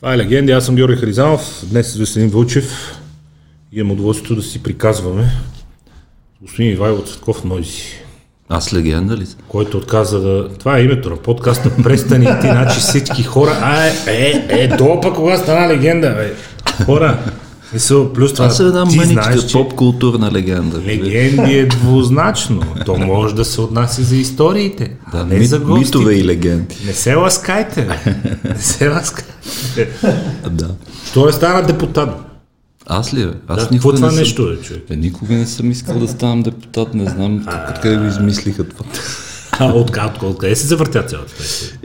Това е легенди. Аз съм Георги Харизанов. Днес с Веселин Вълчев. Имам удоволствието да си приказваме. Господин Ивайло Цветков Нойзи, Аз легенда ли който отказа да... Това е името на подкаста. Престани ти, значи всички хора... А, е, е, е, пък кога стана легенда, бе. Хора, мисъл, плюс това... Аз съм една мъничка че поп-културна легенда. Легенди е двузначно. То може да се отнася за историите, Да, не ми, за гостите. митове и легенди. Не се ласкайте. Не се ласкайте. Да. Той стана депутат. Аз ли, бе? Аз Да, никога това не съм... нещо е, човек? Е, никога не съм искал да ставам депутат, не знам откъде го измислиха това. А, от, от, от, къде се завъртя цялата?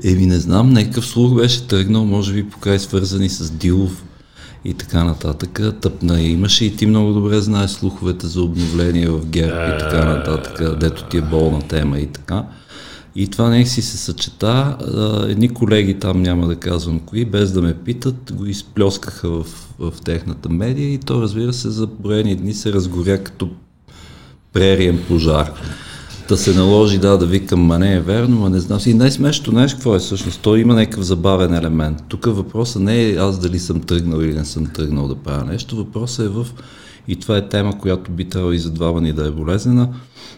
Еми не знам, някакъв слух беше тръгнал, може би покрай свързани с Дилов и така нататък. Тъпна имаше и ти много добре знаеш слуховете за обновление в ГЕРБ и така нататък, дето ти е болна тема и така. И това не си се съчета. Едни колеги там, няма да казвам кои, без да ме питат, го изплескаха в, в техната медия и то разбира се за броени дни се разгоря като прериен пожар. Да се наложи, да, да викам, ма не е верно, ма не знам. И най-смешното, знаеш какво е всъщност? То има някакъв забавен елемент. Тук въпросът не е аз дали съм тръгнал или не съм тръгнал да правя нещо. Въпросът е в... И това е тема, която би трябвало и за двама ни да е болезнена.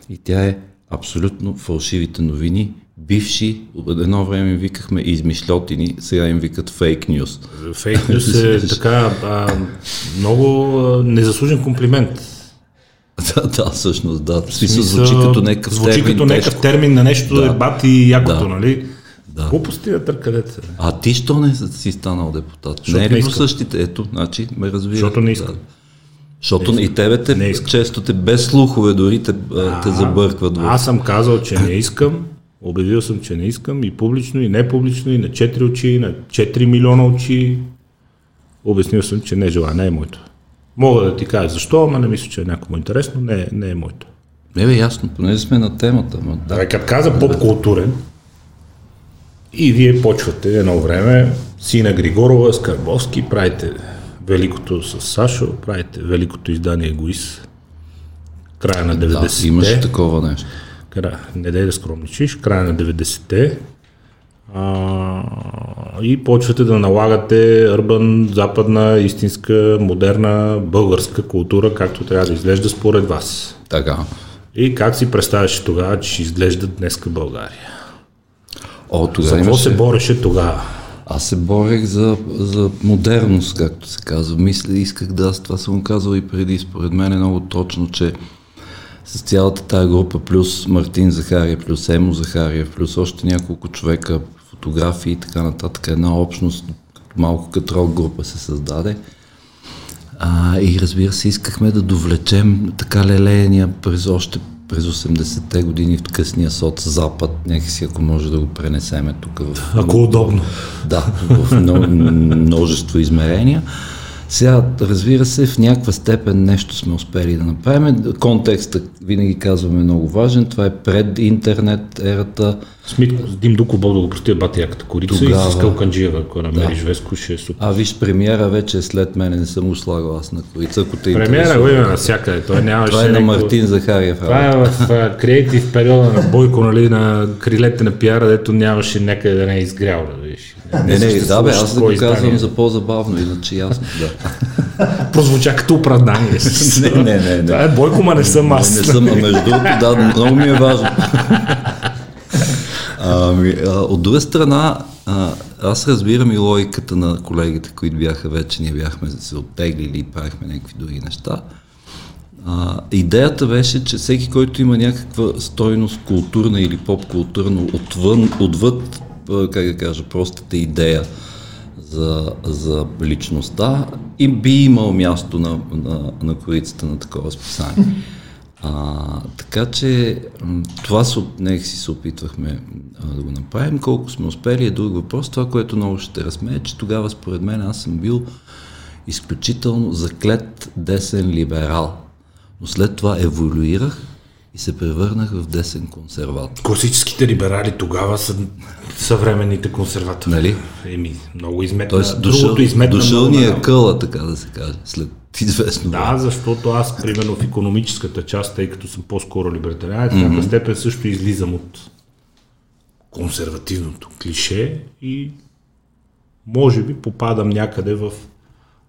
И тя е абсолютно фалшивите новини. Бивши, едно време викахме измишлетини, сега им викат фейк нюс. Фейк нюс е така а, много незаслужен комплимент. Да, да, всъщност, да. В смисъл, звучи като някакъв звучи термин, като някакъв термин на нещо Да. е бати якото, Да. нали? Да. Глупости да търкадете. А ти що не си станал депутат? Защото не е не ли същите? Ето, значи ме разбира. Защото не искам. Да. Защото и тебе те, Не искам. често те без слухове дори те, а, те забъркват. Аз съм казал, че не искам. Обявил съм, че не искам и публично, и не публично, и на 4 очи, и на 4 милиона очи. Обяснил съм, че не желая, не е моето. Мога да ти кажа защо, ама не мисля, че е някому интересно, не, не е моето. Не бе, ясно, понеже сме на темата. Ма, да. Да, като каза поп-културен, и вие почвате едно време, Сина Григорова, Скарбовски, правите Великото с Сашо, правите Великото издание Егоист, края на да, 90-те. имаше такова нещо. Кра... Не дай да скромничиш, края на 90-те. А, и почвате да налагате урбан, западна, истинска, модерна, българска култура, както трябва да изглежда според вас. Така. И как си представяш тогава, че ще изглежда днеска България? О, За тогава какво имаше... се бореше тогава? Аз се борех за, за модерност, както се казва. Мисля, исках да, аз това съм казал и преди. Според мен е много точно, че с цялата тая група, плюс Мартин Захария, плюс Емо Захария, плюс още няколко човека, фотографии и така нататък, една общност, малко като рок група се създаде. А, и разбира се, искахме да довлечем така лелеяния през още през 80-те години в късния соц Запад, някакси ако може да го пренесеме тук в Ако удобно. да, в мно- множество измерения. Сега, разбира се, в някаква степен нещо сме успели да направим. Контекстът, винаги казваме, е много важен. Това е пред интернет ерата. Смит, с Дим Дуков Бог да го прости бати яката корица Тогава- и с Калканджиева, ако намериш Веско, ще е супер. А виж, премиера вече след мене, не съм го слагал аз на корица, ако те Премиера го има навсякъде. Той нямаше Това е на Мартин Захариев. Това е в креатив периода на Бойко, нали, на крилете на пиара, дето нямаше някъде да не е изгрял, да видиш. Не, не, да бе, аз да го казвам за по-забавно, иначе ясно, да. Прозвуча като оправдание. Не, не, не, не. Това е Бойко, ма не съм аз. Не съм, а между другото, да, много ми е важно. Ами, от друга страна, а, аз разбирам и логиката на колегите, които бяха вече, ние бяхме се оттеглили и правихме някакви други неща. А, идеята беше, че всеки, който има някаква стойност културна или поп-културна отвън, отвъд, как да кажа, простата идея за, за личността и би имал място на, на, на корицата на такова списание. А, така че това се, нека си се опитвахме а, да го направим. Колко сме успели е друг въпрос. Това, което много ще разсмее, че тогава според мен аз съм бил изключително заклет десен либерал. Но след това еволюирах и се превърнах в десен консерватор. Класическите либерали тогава са съвременните консерватори. Нали? Еми, много изметна. Тоест, дошъл, Другото изметна дошъл ни е къла, така да се каже, след известно време. Да, защото аз, примерно, в економическата част, тъй като съм по-скоро либертариан, в някаква степен също излизам от консервативното клише и може би попадам някъде в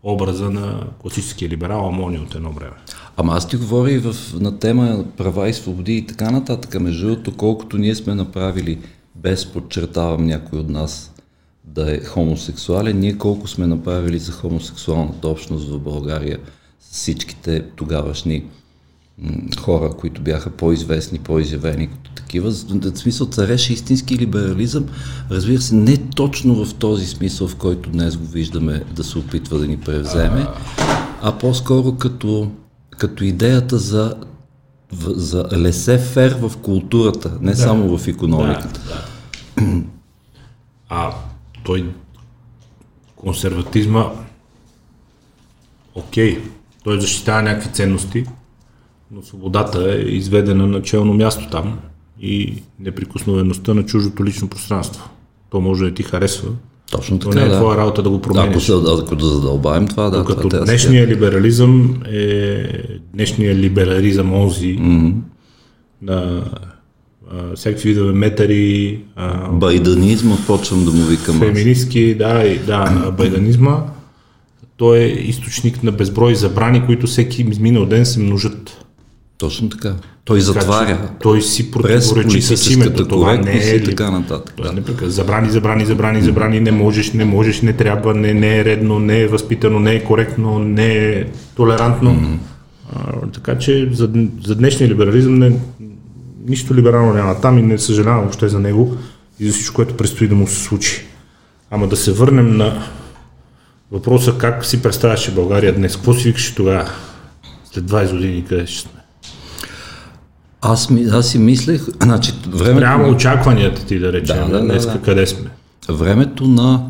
образа на класическия либерал Амони от едно време. Ама аз ти говоря и в, на тема права и свободи и така нататък. Между другото, колкото ние сме направили, без подчертавам някой от нас да е хомосексуален, ние колко сме направили за хомосексуалната общност в България с всичките тогавашни хора, които бяха по-известни, по-изявени като такива. В смисъл цареше истински либерализъм, разбира се, не точно в този смисъл, в който днес го виждаме да се опитва да ни превземе, а по-скоро като, като идеята за, за лесе-фер в културата, не да. само в економиката. Да, да. А той консерватизма окей, той защитава някакви ценности, но свободата е изведена на челно място там и неприкосновеността на чуждото лично пространство. То може да ти харесва, точно така, но не е да. твоя работа да го промениш. Ако, ако да задълбаем това, да. Като това днешния либерализъм е днешния либерализъм онзи mm-hmm. на а, всякакви видове метари. А, байданизма почвам да му викам. Феминистки, да, и, да, байданизма. Той е източник на безброй забрани, които всеки изминал ден се множат. Точно така. Той така, затваря. Той си противоречи с името. Това не е и така нататък. Да. Непрекъс. Забрани, забрани, забрани, забрани, не можеш, не можеш, не трябва, не, не е редно, не е възпитано, не е коректно, не е толерантно. Mm-hmm. А, така че за, за днешния либерализъм не, нищо либерално няма там и не съжалявам въобще за него и за всичко, което предстои да му се случи. Ама да се върнем на въпроса как си представяше България днес. Какво си викаше тогава? След 20 години къде ще сме? Аз, аз си мислех, значи, времето... Прямо очакванията ти да речем, да, да, да, да. къде сме? Времето на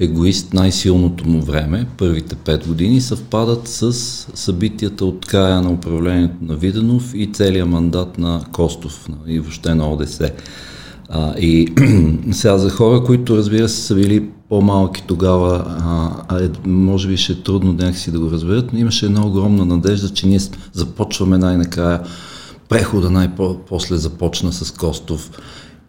егоист, най-силното му време, първите пет години, съвпадат с събитията от края на управлението на Виденов и целия мандат на Костов и въобще на ОДС. А, и сега за хора, които разбира се са били по-малки тогава, а, а е, може би ще е трудно някакси да го разберат, но имаше една огромна надежда, че ние започваме най-накрая прехода най-после започна с Костов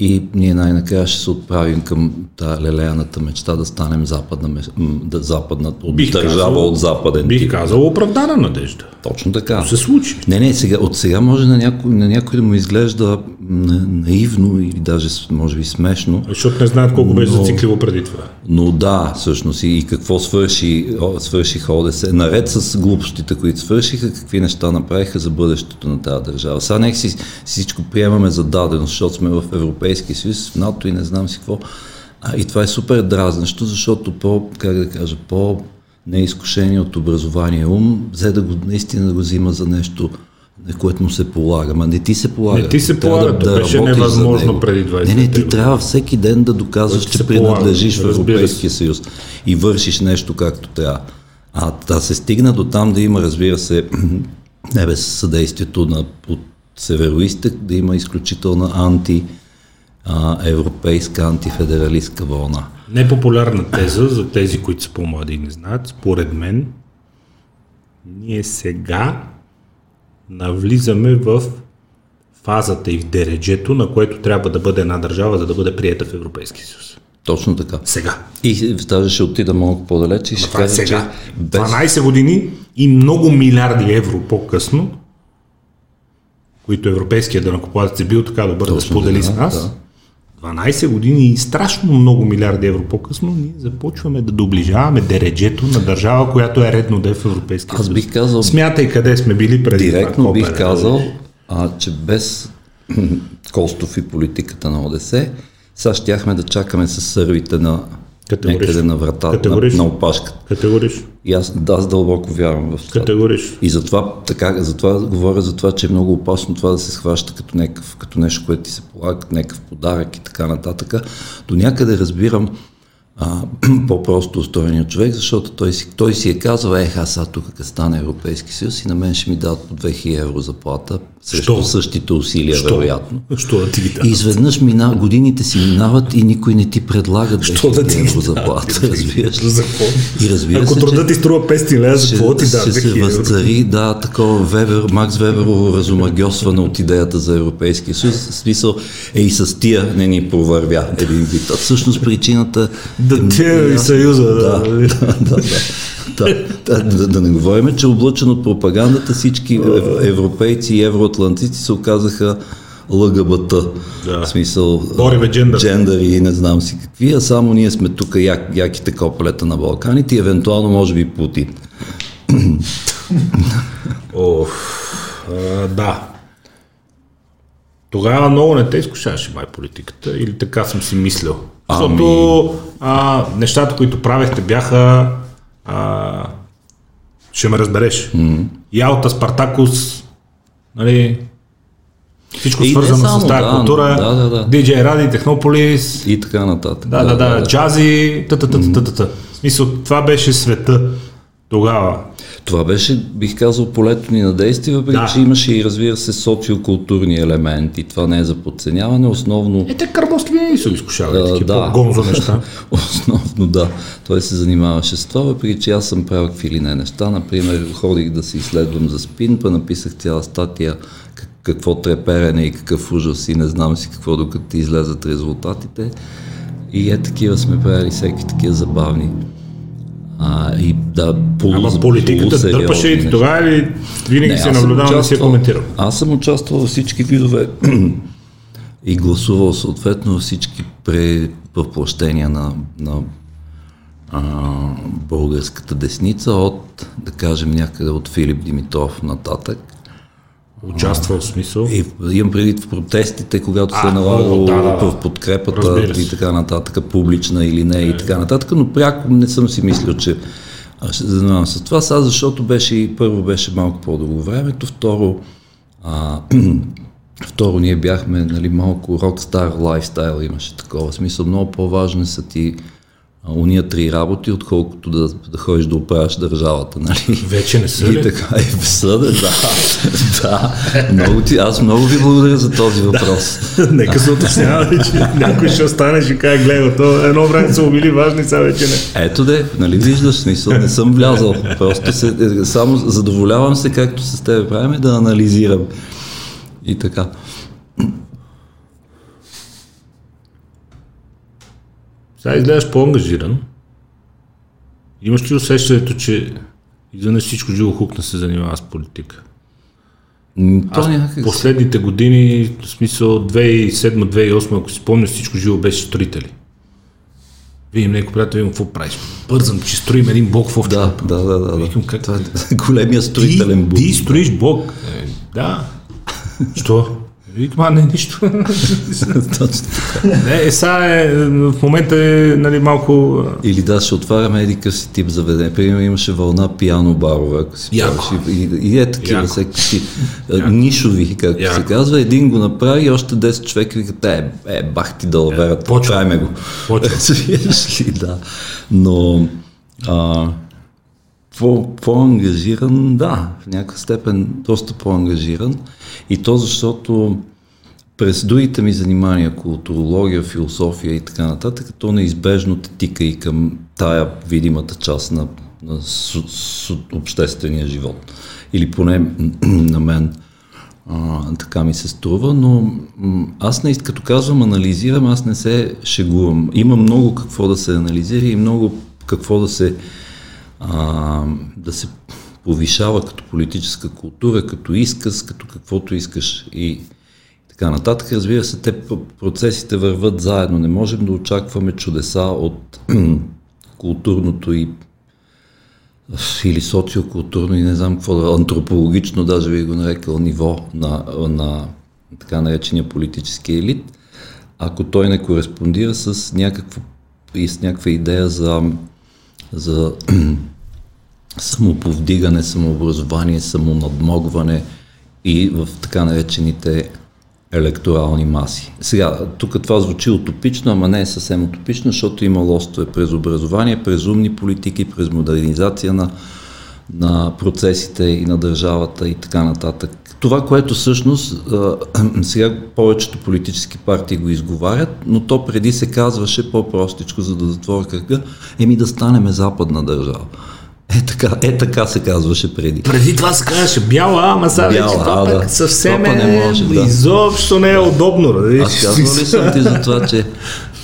и ние най-накрая ще се отправим към тази лелеяната мечта да станем западна, да, западна от бих държава казал, от западен Бих тип. казал оправдана надежда. Точно така. се случи. Не, не, сега, от сега може на някой, на някой да му изглежда наивно или даже може би смешно. Защото не знаят колко беше зацикливо преди това. Но да, всъщност и какво свърши, свършиха ОДС, наред с глупостите, които свършиха, какви неща направиха за бъдещето на тази държава. Сега нека си, всичко приемаме за дадено, защото сме в Европейския съюз, в НАТО и не знам си какво. А, и това е супер дразнещо, защото по, как да кажа, по неизкушение от образование ум, взе да го наистина да го взима за нещо, на което му се полага. Ма не ти се полага. Не ти се полага, да, да беше невъзможно преди 20 Не, не, ти трябва всеки ден да доказваш, че принадлежиш в Европейския съюз и вършиш нещо както трябва. А да се стигна до там да има, разбира се, не без съдействието на от североистък, да има изключителна анти а, европейска антифедералистка вълна. Непопулярна теза за тези, които са по-млади и не знаят, според мен, ние сега навлизаме в фазата и в дереджето, на което трябва да бъде една държава, за да бъде приета в Европейския съюз. Точно така. Сега. И даже ще отида малко по-далеч и ще кажа, сега. Че без... 12 години и много милиарди евро по-късно, които европейския дънакоплатец е бил така добър Точно да сподели с нас, да 12 години и страшно много милиарди евро по-късно, ние започваме да доближаваме дереджето на държава, която е редно да е в Европейския съюз. Аз бих казал... Смятай къде сме били преди Директно това, бих казал, а, че без Костов и политиката на ОДС, сега щяхме да чакаме с сървите на някъде на вратата на, на опашката. Категорично. И аз, да, аз дълбоко вярвам в това. Категорично. И затова, така, затова говоря за това, че е много опасно това да се схваща като, някакъв, като нещо, което ти се полага, като някакъв подарък и така нататък. До някъде разбирам а, по-просто устроения човек, защото той си, той си е казал, ех, аз сега тук като стане Европейски съюз и на мен ще ми дадат по 2000 евро заплата срещу Що? същите усилия, Що? вероятно. Що да ти ги И дадат? изведнъж мина, годините си минават и никой не ти предлага 2000 Що да ти евро заплата, разбираш ли? За какво? И разбира Ако се, трудът ти струва 500 лева, за какво ти дадат ще се 2000 евро? възцари, да, такова Вебер, Макс Веберово разумагьосване от идеята за Европейския съюз. Смисъл, е и с тия не ни провървя един вид. А всъщност причината... Да е и съюза. Да, Да. да, да, да. Да, да, не говорим, че облъчен от пропагандата всички ев- европейци и евроатлантици се оказаха ЛГБТ. Да. В смисъл Бориме джендър. джендъри и не знам си какви, а само ние сме тук як, яките копалета на Балканите и евентуално може би Путин. Оф, а, да. Тогава много не те изкушаваше май политиката, или така съм си мислил. Ами- Защото а, нещата, които правехте, бяха а, ще ме разбереш. Mm-hmm. Ялта, Спартакус, нали, всичко И свързано само, с тази да, култура, да, да, да. DJ Ради, Технополис, И така нататък. да, да, да, джази, та, та, та, та, та, та. В смисъл, това беше света тогава. Това беше, бих казал, полето ни на действие, въпреки Да. че имаше и разбира се социокултурни елементи. Това не е за подценяване, основно Е, те кърбовски винаги са изкушавали, А, такива да. гонзо неща. Основно да, той се занимаваше с това, въпреки че аз съм правил какви ли не неща. Например, ходих да се изследвам за спин, па написах цяла статия как- какво треперене и какъв ужас и не знам си какво, докато ти излезат резултатите. И е такива сме правили всеки такива забавни. А, и да, полу, Ама политиката дърпаше и тогава или винаги си аз съм наблюдавал, не я участвал- коментирал? Аз съм участвал във всички видове и гласувал съответно всички въплъщения на, на а, българската десница от, да кажем, някъде от Филип Димитров нататък. Участвал в смисъл. И имам предвид в протестите, когато се А, е налагало да, да, да. в подкрепата се. и така нататък, публична или не и така нататък, но пряко не съм си мислил, че аз ще се занимавам с това, сега защото беше и първо беше малко по-дълго времето, второ а, Второ, ние бяхме нали, малко рокстар лайфстайл, имаше такова смисъл. Много по-важни са ти уния три работи, отколкото да, да ходиш да оправяш държавата. Нали? Вече не са И ли? така, и в съда, да. да. Много ти, аз много ви благодаря за този въпрос. Нека се уточнява, че някой ще остане, ще каже, гледа, то едно време са убили важни, сега вече не. Ето де, нали виждаш, смисъл, не съм влязал. Просто се, е, само задоволявам се, както с тебе правим, да анализирам. И така. Сега изглеждаш по-ангажиран. Имаш ли усещането, че изведнъж всичко живо хукна се занимава с политика? То някак... Последните години, в смисъл 2007-2008, ако си спомняш, всичко живо беше строители. Видим някой приятел, видим какво правиш. Бързам, че строим един блок в овча. Да, да, да, да. Викам, как? Това е големия строителен бум. Ти, ти строиш блок. Е, да. Що? Викам, а не, нищо. Точно не, е, сега е, в момента е нали, малко... Или да, ще отваряме къв си тип заведение. Примерно имаше вълна пиано барове, ако си Яко. правиш. И, и, и е такива всеки нишови, както Яко. се казва. Един го направи и още 10 човека викат, е, е, бах ти да лаверат, почва. правиме го. Почва. Да. Но а, по, по-ангажиран, да, в някаква степен доста по-ангажиран. И то защото през другите ми занимания, културология, философия и така нататък, то неизбежно те тика и към тая видимата част на, на с, с, обществения живот. Или поне на мен а, така ми се струва, но аз не, като казвам анализирам, аз не се шегувам. Има много какво да се анализира и много какво да се а, да се повишава като политическа култура, като изказ, като каквото искаш и така нататък. Разбира се, те процесите върват заедно. Не можем да очакваме чудеса от културното и или социокултурно и не знам какво антропологично, даже би го нарекал ниво на, на така наречения политически елит, ако той не кореспондира с, някакво, и с някаква идея за, за самоповдигане, самообразование, самонадмогване и в така наречените електорални маси. Сега, тук това звучи утопично, ама не е съвсем утопично, защото има лостове през образование, през умни политики, през модернизация на, на процесите и на държавата и така нататък. това, което всъщност сега повечето политически партии го изговарят, но то преди се казваше по-простичко, за да затворя кръга, еми да станеме западна държава. Е така, е така се казваше преди. Преди това се казваше бяла, ама сега вече това а, пък да. съвсем Това е, не може, да. изобщо не е удобно. Нали? Аз казвал ли съм ти за това, че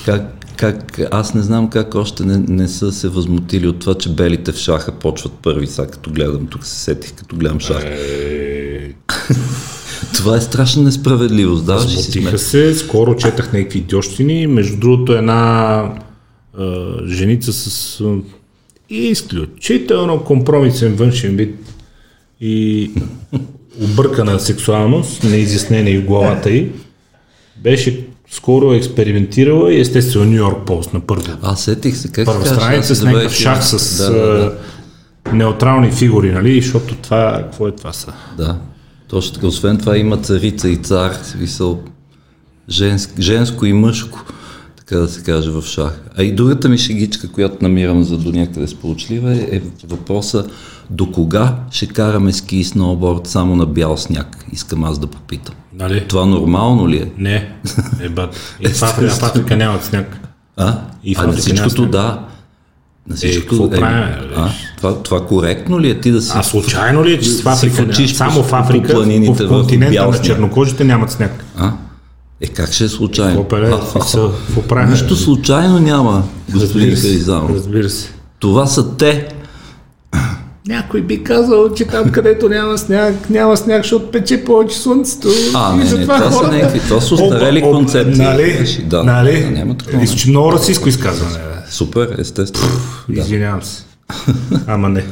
как, как, аз не знам как още не, не са се възмутили от това, че белите в шаха почват първи, сега като гледам, тук се сетих, като гледам шах. Е, Това е страшна несправедливост, да, Смутиха се, скоро четах някакви идиощини. Между другото една а, женица с изключително компромисен външен вид и объркана сексуалност, неизяснена и в главата й, беше скоро експериментирала и естествено Нью Йорк Пост на първо. Аз сетих се, как Първа страница с някакъв шах с Да, да, да. а, неутрални фигури, нали? Защото това, какво е това са? Да, точно така. Освен това има царица и цар, смисъл женско, женско и мъжко, така да се каже в шах. А и другата ми шегичка, която намирам за до някъде сполучлива е, е въпроса до кога ще караме ски и сноуборд само на бял сняг? Искам аз да попитам. Нали? Това нормално ли е? Не, е бат. И в Африка, в Африка нямат сняг. А? И в а на всичкото няма да. На всичкото, какво е, правим, а, това, това коректно ли е ти да си... А случайно ли е, че в си Африка, фучиш няма? само по- в Африка, по планините в в континента бял на чернокожите нямат сняг. А? Е, как ще е случайно? Какво пеле? А, а, Смисъл, Какво правим? Нищо случайно няма, господин Харизанов. Разбира се. Това са те. Някой би казал, че там където няма сняг, няма сняг, защото пече повече слънцето. А, И не, не, затова това са хората- някакви- това са устарели Оп, оп, концепции. Нали? Да, нали? да, няма такова че много расистско изказване. Супер, естествено. Да. Извинявам се. Ама не.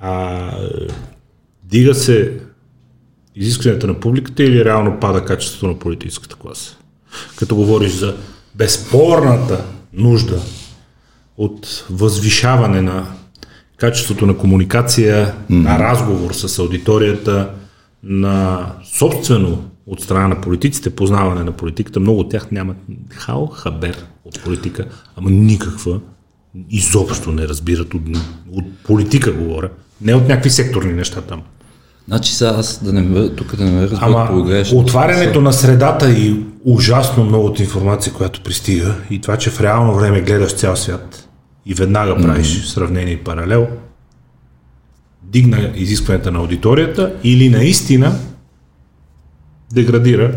А, дига се изискването на публиката или реално пада качеството на политическата класа? Като говориш за безспорната нужда от възвишаване на качеството на комуникация, mm-hmm. на разговор с аудиторията, на собствено от страна на политиците, познаване на политиката. Много от тях нямат хал хабер от политика, ама никаква, изобщо не разбират от, от политика, говоря. Не от някакви секторни неща там. Значи сега аз да не ме, тук да не ме разберат Ама погрешно. отварянето на средата и ужасно многото информация, която пристига и това, че в реално време гледаш цял свят и веднага правиш mm-hmm. сравнение и паралел, дигна изискванията на аудиторията или наистина деградира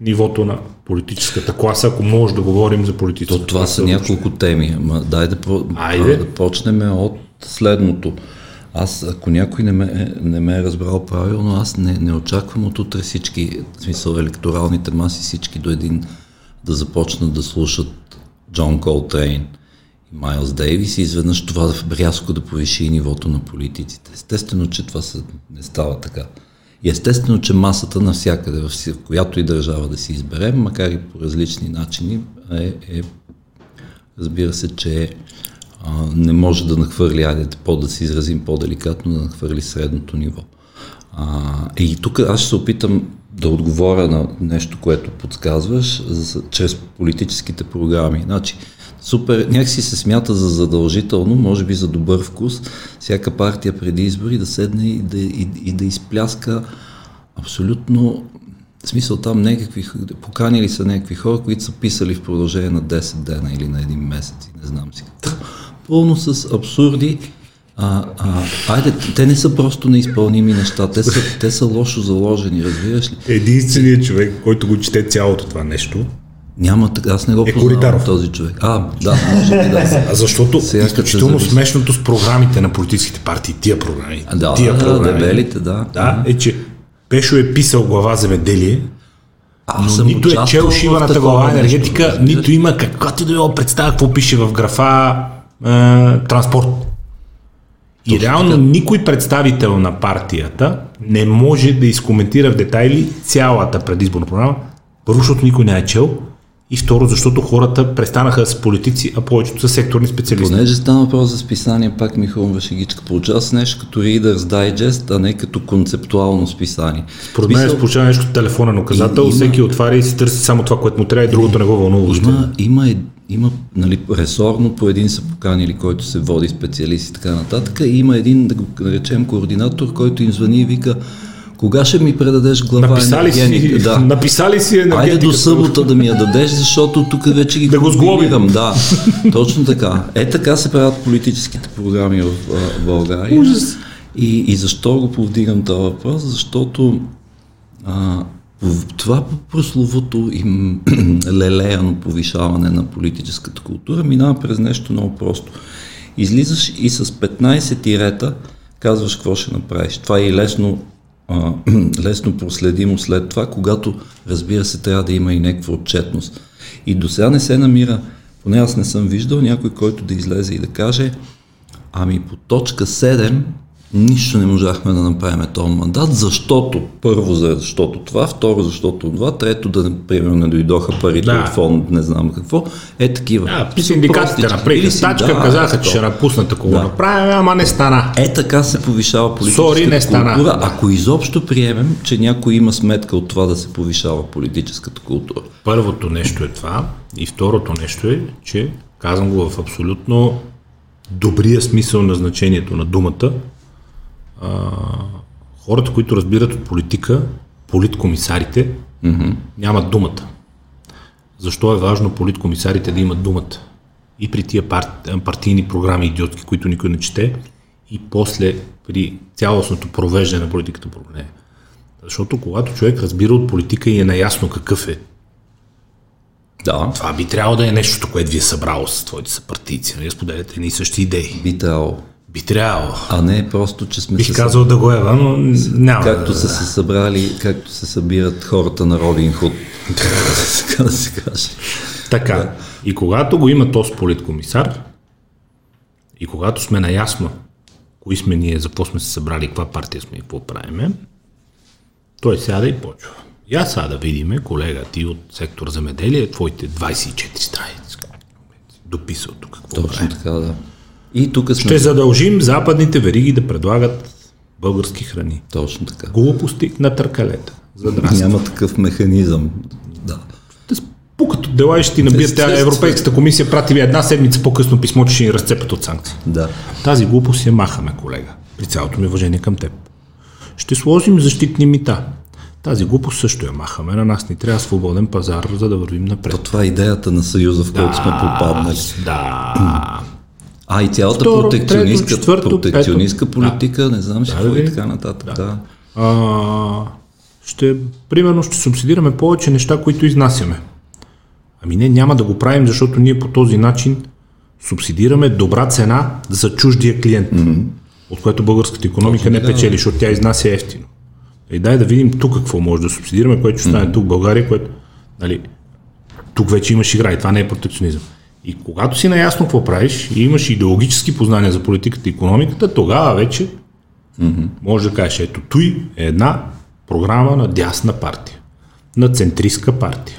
нивото на политическата класа, ако може да говорим за политическата То, това са няколко теми. Ама дай да, Айде. да почнем от следното. Аз, ако някой не ме, не ме е разбрал правилно, аз не, не очаквам от утре всички, в смисъл електоралните маси, всички до един да започнат да слушат Джон Колтрейн и Майлз Дейвис и изведнъж това рязко да повиши нивото на политиците. Естествено, че това са, не става така. И естествено, че масата навсякъде, в която и държава да си изберем, макар и по различни начини, е, е разбира се, че а, не може да нахвърли, айде по да се изразим по-деликатно, да нахвърли средното ниво. А, и тук аз ще се опитам да отговоря на нещо, което подсказваш, за, чрез политическите програми. Значи, супер, някакси се смята за задължително, може би за добър вкус, всяка партия преди избори да седне и да, и, и да изпляска абсолютно в смисъл там някакви, поканили са някакви хора, които са писали в продължение на 10 дена или на един месец, и не знам си. Пълно с абсурди. А, а, айде, те не са просто неизпълними неща, те са, те са лошо заложени, разбираш ли? Единственият човек, който го чете цялото това нещо, Няма аз не го Е, познавам Коритаров. този човек. А, да, може би да. А защото Сега изключително смешното с програмите на политическите партии, тия програми, А, да, тия да, програми, дебелите, да. да, е, че Пешо е писал глава земеделие, Аз но съм нито е чел шиваната глава нещо, енергетика, разбираш. нито има каквато да било представа какво пише в графа е, транспорт. И реално никой представител на партията не може да изкоментира в детайли цялата предизборна програма. Първо, защото никой не е чел. И второ, защото хората престанаха с политици, а повечето са секторни специалисти. Понеже стана въпрос за списание, пак ми хрумва шегичка. Получава се нещо като Reader's Digest, а не като концептуално списание. Според мен Смисъл, е получава нещо телефонен указател, И- има- всеки отваря и си търси само това, което му трябва и другото не го вълнува. Има, има, има нали, ресорно по един са поканили, който се води специалист и така нататък. И има един, да го наречем, координатор, който им звъни и вика Кога ще ми предадеш глава Написали си, енергетика? Да. написали си Айде енергетиката. до събота да ми я дадеш, защото тук вече ги Да го сглобим. комбинирам. Да, точно така. Е така се правят политическите програми в а, България. Ужас. И, и защо го повдигам този въпрос? Защото а, в това прословото и м- лелеяно повишаване на политическата култура минава през нещо много просто. Излизаш и с 15 тирета казваш какво ще направиш. Това е и лесно, а, лесно проследимо след това, когато разбира се трябва да има и някаква отчетност. И до сега не се намира, поне аз не съм виждал някой, който да излезе и да каже Ами по точка 7 нищо не можахме да направим този мандат, защото първо защото това, второ защото това, трето да примерно не дойдоха парите Да. от фонд, не знам какво. Е такива. Да, синдикатите направиха стачка, да, казаха, че ще напуснат, ако Да. го направим, ама не стана. Е така се повишава политическата Сори, не стана. култура, ако изобщо приемем, че някой има сметка от това да се повишава политическата култура. Първото нещо е това и второто нещо е, че казвам го в абсолютно добрия смисъл на значението на думата. А, хората, които разбират от политика, политкомисарите, mm-hmm. нямат думата. Защо е важно политкомисарите да имат думата? И при тия пар... партийни програми идиотски, които никой не чете, и после при цялостното провеждане на политиката по нея. Защото когато човек разбира от политика и е наясно какъв е Да, това би трябвало да е нещо, което ви е събрало с твоите съпартийци. Нали? Споделяте едни и същи идеи. би трябвало. Би трябвало. А не просто, че сме Бих се казал да го ева, но няма. Както да, са се събрали, както се събират хората на Робин Худ. така да се каже. Така. И когато го има този политкомисар, и когато сме наясно кои сме ние, за какво сме се събрали, каква партия сме и какво правиме, той сяда и почва. Аз сега да видиме, колега, ти от сектор земеделие, твоите 24 страници. Дописал тук какво Точно правим. така, да. И тук сме... Ще задължим западните вериги да предлагат български храни. Точно така. Глупости на търкалета. Задрасти. Няма такъв механизъм. Да. От дела и ще ти набият. Тя. Европейската комисия прати ви една седмица по-късно писмо, че ще ни разцепят от санкции. Да. Тази глупост я махаме, колега. При цялото ми уважение към теб. Ще сложим защитни мита. Тази глупост също я махаме. На нас ни трябва свободен пазар, за да вървим напред. То това е идеята на Съюза, в който сме попаднали. Да. А и цялата Второ, протекционистка, трето, четвърто, протекционистка пето. политика, не знам си Да, какво да, и да. така нататък. Да. А, ще, примерно ще субсидираме повече неща, които изнасяме. Ами не, няма да го правим, защото ние по този начин субсидираме добра цена за чуждия клиент, mm-hmm. от което българската економика Точно не така, печели, защото тя изнася ефтино. И дай да видим тук какво може да субсидираме, което ще стане mm-hmm. тук в България, което нали, тук вече имаш игра и това не е протекционизъм. И когато си наясно какво правиш и имаш идеологически познания за политиката и економиката, тогава вече може да кажеш, ето той е една програма на дясна партия, на центристка партия,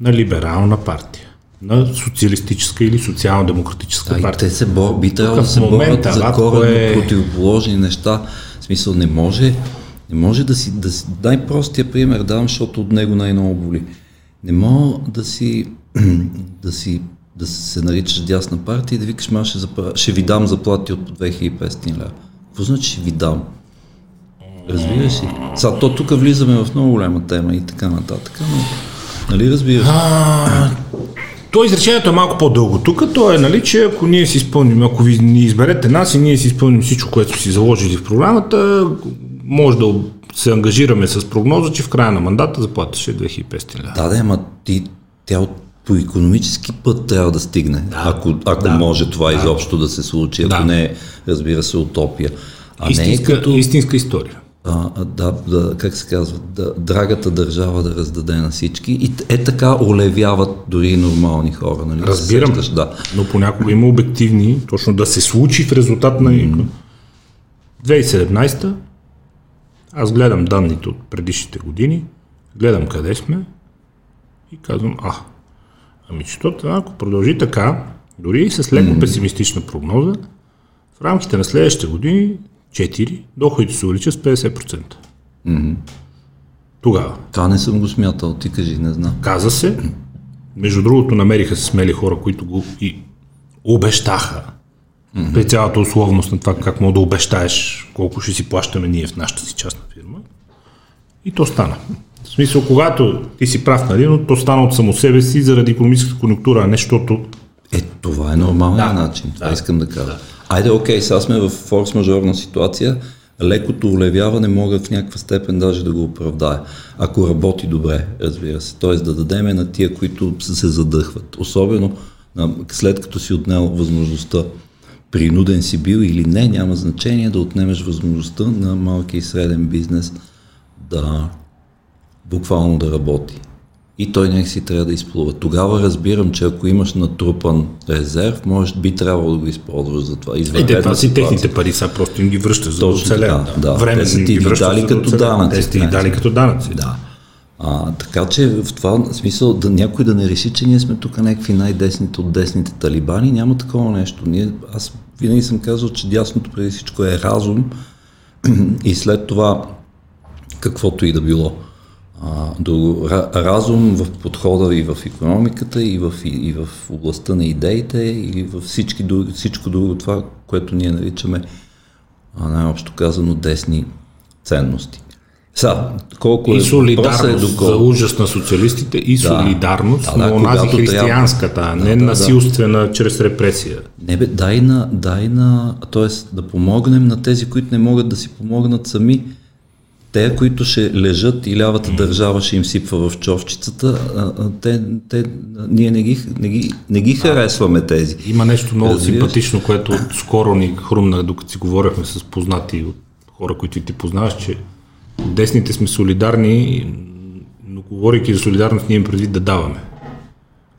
на либерална партия, на социалистическа или социално-демократическа Да, партия. те се бор, би трябвало да се борят за коренно е- противоположни неща. В смисъл, не може, не може да си, да си, най-простия пример давам, защото от него най-много боли. Не мога да си, да си, да се наричаш дясна партия и да викаш, ма ще, запра... ще ви дам заплати от по 2500 лева. Какво значи ще ви дам? Разбираш ли? Сега, то тук влизаме в много голяма тема и така нататък, но нали разбираш? То изречението е малко по-дълго. Тук то е, нали, че ако ние си изпълним, ако ви ни изберете нас и ние си изпълним всичко, което си заложили в програмата, може да се ангажираме с прогноза, че в края на мандата заплата ще е 2500 лева. Да, да, ама ти, тя от, по економически път трябва да стигне, да, ако, ако да, може това да, изобщо да се случи, ако Да. не е, разбира се, утопия. А Истинска, не е като, истинска история. а, да, да, как се казва, да, драгата държава да раздаде на всички и е така олевяват дори и нормални хора. Нали? Разбирам, Сещаш, да. но понякога има обективни, точно да се случи в резултат на... 2017 аз гледам данните от предишните години, гледам къде сме и казвам, а, ами че то, ако продължи така, дори и с леко песимистична прогноза, в рамките на следващите години 4 доходите се увеличат с 50%. Тогава. Това не съм го смятал, ти кажи, не знам. Каза се, между другото намериха се смели хора, които го и обещаха при цялата условност на това как мога да обещаеш колко ще си плащаме ние в нашата си частна фирма. И то стана. В смисъл, когато ти си прав, нали, но то стана от само себе си заради економическата конъюнктура, а не защото... Е, това е нормалният да, начин. Това да, искам да кажа. Да. Айде, окей, сега сме в форс-мажорна ситуация. Лекото улевяване мога в някаква степен даже да го оправдая. Ако работи добре, разбира се. Тоест да дадеме на тия, които се задъхват. Особено след като си отнел възможността принуден си бил или не, няма значение да отнемеш възможността на малки и среден бизнес да буквално да работи. И той някак си трябва да изплува. Тогава разбирам, че ако имаш натрупан резерв, може би трябвало да го използваш за това. И те, това си техните пари, са просто им ги връщаш за Точно да. Да, Време те са ти ги дали като данъци. Те са ти ги дали като данъци. Да. А, така че в това смисъл да някой да не реши, че ние сме тук някакви най-десните от десните талибани, няма такова нещо. Ние, аз винаги съм казал, че дясното преди всичко е разум и след това каквото и да било. А, друго, разум в подхода и в економиката, и в, и, и в областта на идеите, и в всички, всичко друго това, което ние наричаме най-общо казано десни ценности. Са, колко и е, солидарност е доколко... за ужас на социалистите и да, солидарност, да, да, но онази християнската, трябва... не да, насилствена да. чрез репресия. Не бе, дай на, дай на, т.е. да помогнем на тези, които не могат да си помогнат сами. Те, които ще лежат и лявата държава ще им сипва в човчицата, те, те, ние не ги, не ги, не ги харесваме тези. Има нещо много Разбираш? симпатично, което скоро ни хрумна, докато си говорихме с познати от хора, които ти познаваш, че десните сме солидарни, но говорейки за солидарност, ние им предвид да даваме.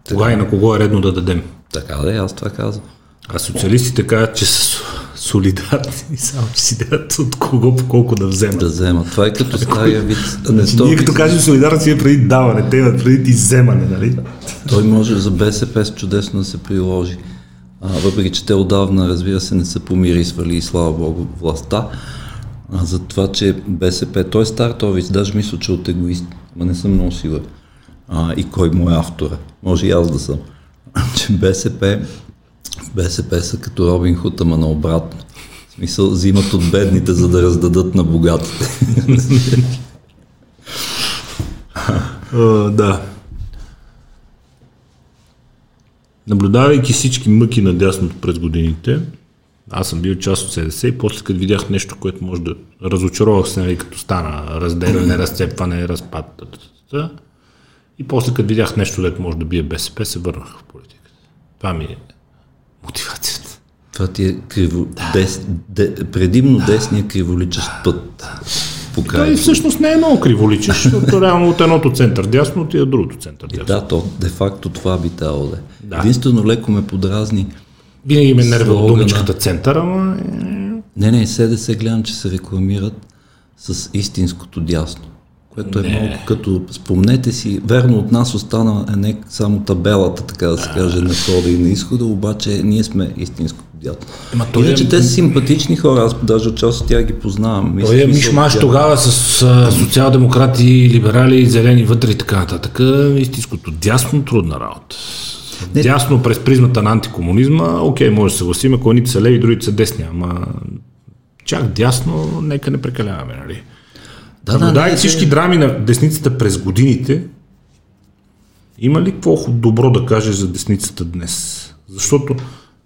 Кога и на кого е редно да дадем? Така да, аз това казвам. А социалистите казват, че са солидарни, само си дадат от кого по колко да вземат. Да вземат. Това е като стария вид. Не, значи, ние като кажем солидарност, е преди даване, те имат преди вземане, нали? Той може за БСП с чудесно да се приложи. А, въпреки, че те отдавна, разбира се, не са помирисвали и слава Богу властта а, за това, че БСП, той е стартовиц, даже мисля, че от егоист, но не съм много сигурен. А, и кой му е автора. Може и аз да съм. че БСП, БСП са като Робин Худ, ама наобратно. В смисъл, взимат от бедните, за да раздадат на богатите. uh, да. Наблюдавайки всички мъки на дясното през годините, аз съм бил част от СДС и после като видях нещо, което може да разочаровах се, нали, като стана разделяне, разцепване, разпад. И после като видях нещо, което може да бие БСП, се върнах в политиката. Това ми е мотивацията. Това ти е криво, дес, де, предимно да. десния криволичещ път. Да. Той всъщност не е много криволичещ, защото реално от едното център дясно отива другото център дясно. Да, то де-факто това би трябвало да е. Да. Единствено леко ме подразни винаги ме нервя от думичката център, ама... Е- не, не, СДС гледам, че се рекламират с истинското дясно. Което е не. много като, спомнете си, верно от нас остана е не само табелата, така да се каже, на входа и на изхода, обаче ние сме истинското дясно. Ема, Иначе е... те са симпатични хора, аз даже част от тях ги познавам. Той е мишмаш тогава с социал-демократи, либерали, зелени вътре и така нататък. Истинското дясно трудна работа. Не. Дясно през призмата на антикомунизма, окей, може да се съгласим, ако едните са леви, другите са десни, ама чак дясно, нека не прекаляваме, нали? Да, да, да, всички драми на десницата през годините, има ли какво добро да каже за десницата днес? Защото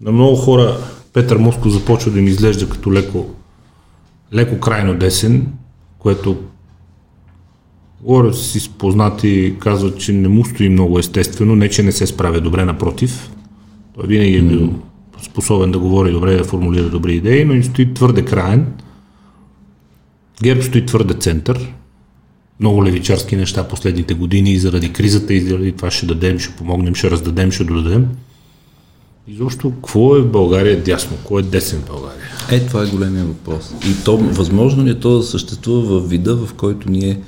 на много хора Петър Моско започва да им изглежда като леко, леко крайно десен, което Говоря си с познати, казват, че не му стои много естествено, не че не се справя добре, напротив. Той винаги е бил способен да говори добре, да формулира добри идеи, но и стои твърде краен. ГЕРБ стои твърде център. Много левичарски неща последните години и заради кризата, и заради това ще дадем, ще помогнем, ще раздадем, ще додадем. Изобщо, какво е в България дясно? Какво е десен в България? Е, това е големия въпрос. И то, възможно ли е то да съществува в вида, в който ние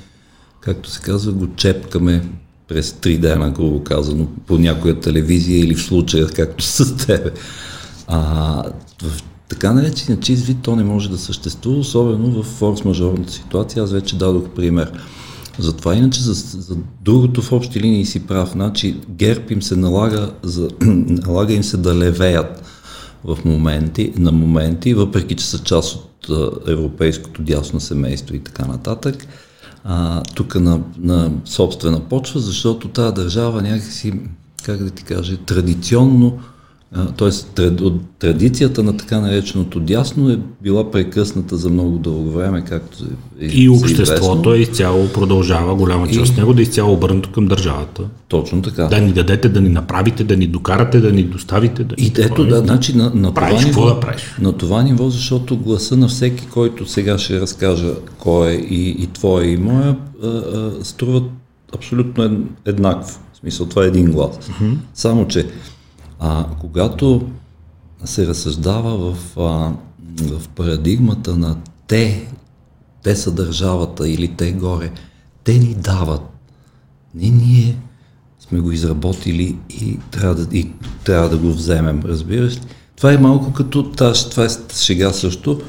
както се казва, го чепкаме през три дена, грубо казано, по някоя телевизия или в случая, както с тебе. А, в така наречения чист вид то не може да съществува, особено в форс-мажорната ситуация. Аз вече дадох пример. Затова иначе за, за другото в общи линии си прав. Значи герб им се налага, за, налага им се да левеят в моменти, на моменти, въпреки че са част от европейското дясно семейство и така нататък а, тук на, на собствена почва, защото тази държава някакси, как да ти кажа, традиционно т.е. от традицията на така нареченото дясно е била прекъсната за много дълго време, както е И обществото е изцяло продължава, голяма част от него да е изцяло обърнато към държавата. Точно така. Да ни дадете, да ни направите, да ни докарате, да ни доставите. Да и ето, да, значи на, на, правиш, това ниво, да правиш? на това ниво, защото гласа на всеки, който сега ще разкажа кой е и, и твоя и моя, а, а, струват абсолютно еднакво. В смисъл, това е един глас. Uh-huh. Само, че а когато се разсъждава в, а, в парадигмата на те, те са държавата или те горе, те ни дават. Не ние сме го изработили и трябва да, и трябва да го вземем, разбираш ли? Това е малко като, това е шега също,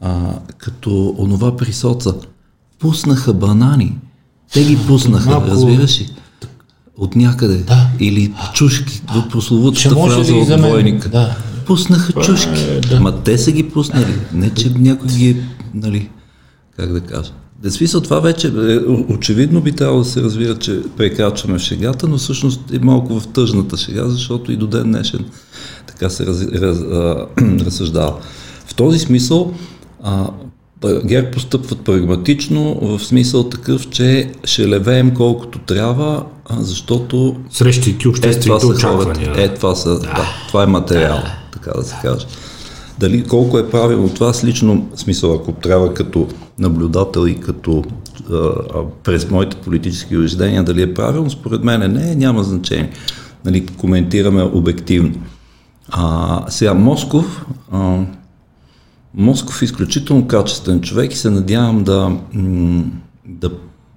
а, като онова при соца. Пуснаха банани. Те ги пуснаха, Малко... разбираш ли? От някъде. Да. Или чушки, в прословутата фраза от двойника. Да. Пуснаха чушки. Е, да. Ма те са ги пуснали. Не, че някой ги е, нали, как да кажа. Да, смисъл това вече е, очевидно би трябвало да се развира, че прекрачваме в шегата, но всъщност е малко в тъжната шега, защото и до ден днешен така се раз, раз, а, разсъждава. В този смисъл а, ГЕРБ постъпват прагматично, в смисъл такъв, че ще левеем колкото трябва, защото... Срещайки обществените е, очаквания. Е, това, са, да. Да, това е материал, да. така да се каже. Дали колко е правилно това, с лично смисъл, ако трябва като наблюдател и като а, през моите политически убеждения, дали е правилно, според мен не, няма значение. Нали, коментираме обективно. А, сега Москов, а, Москов е изключително качествен човек и се надявам да, да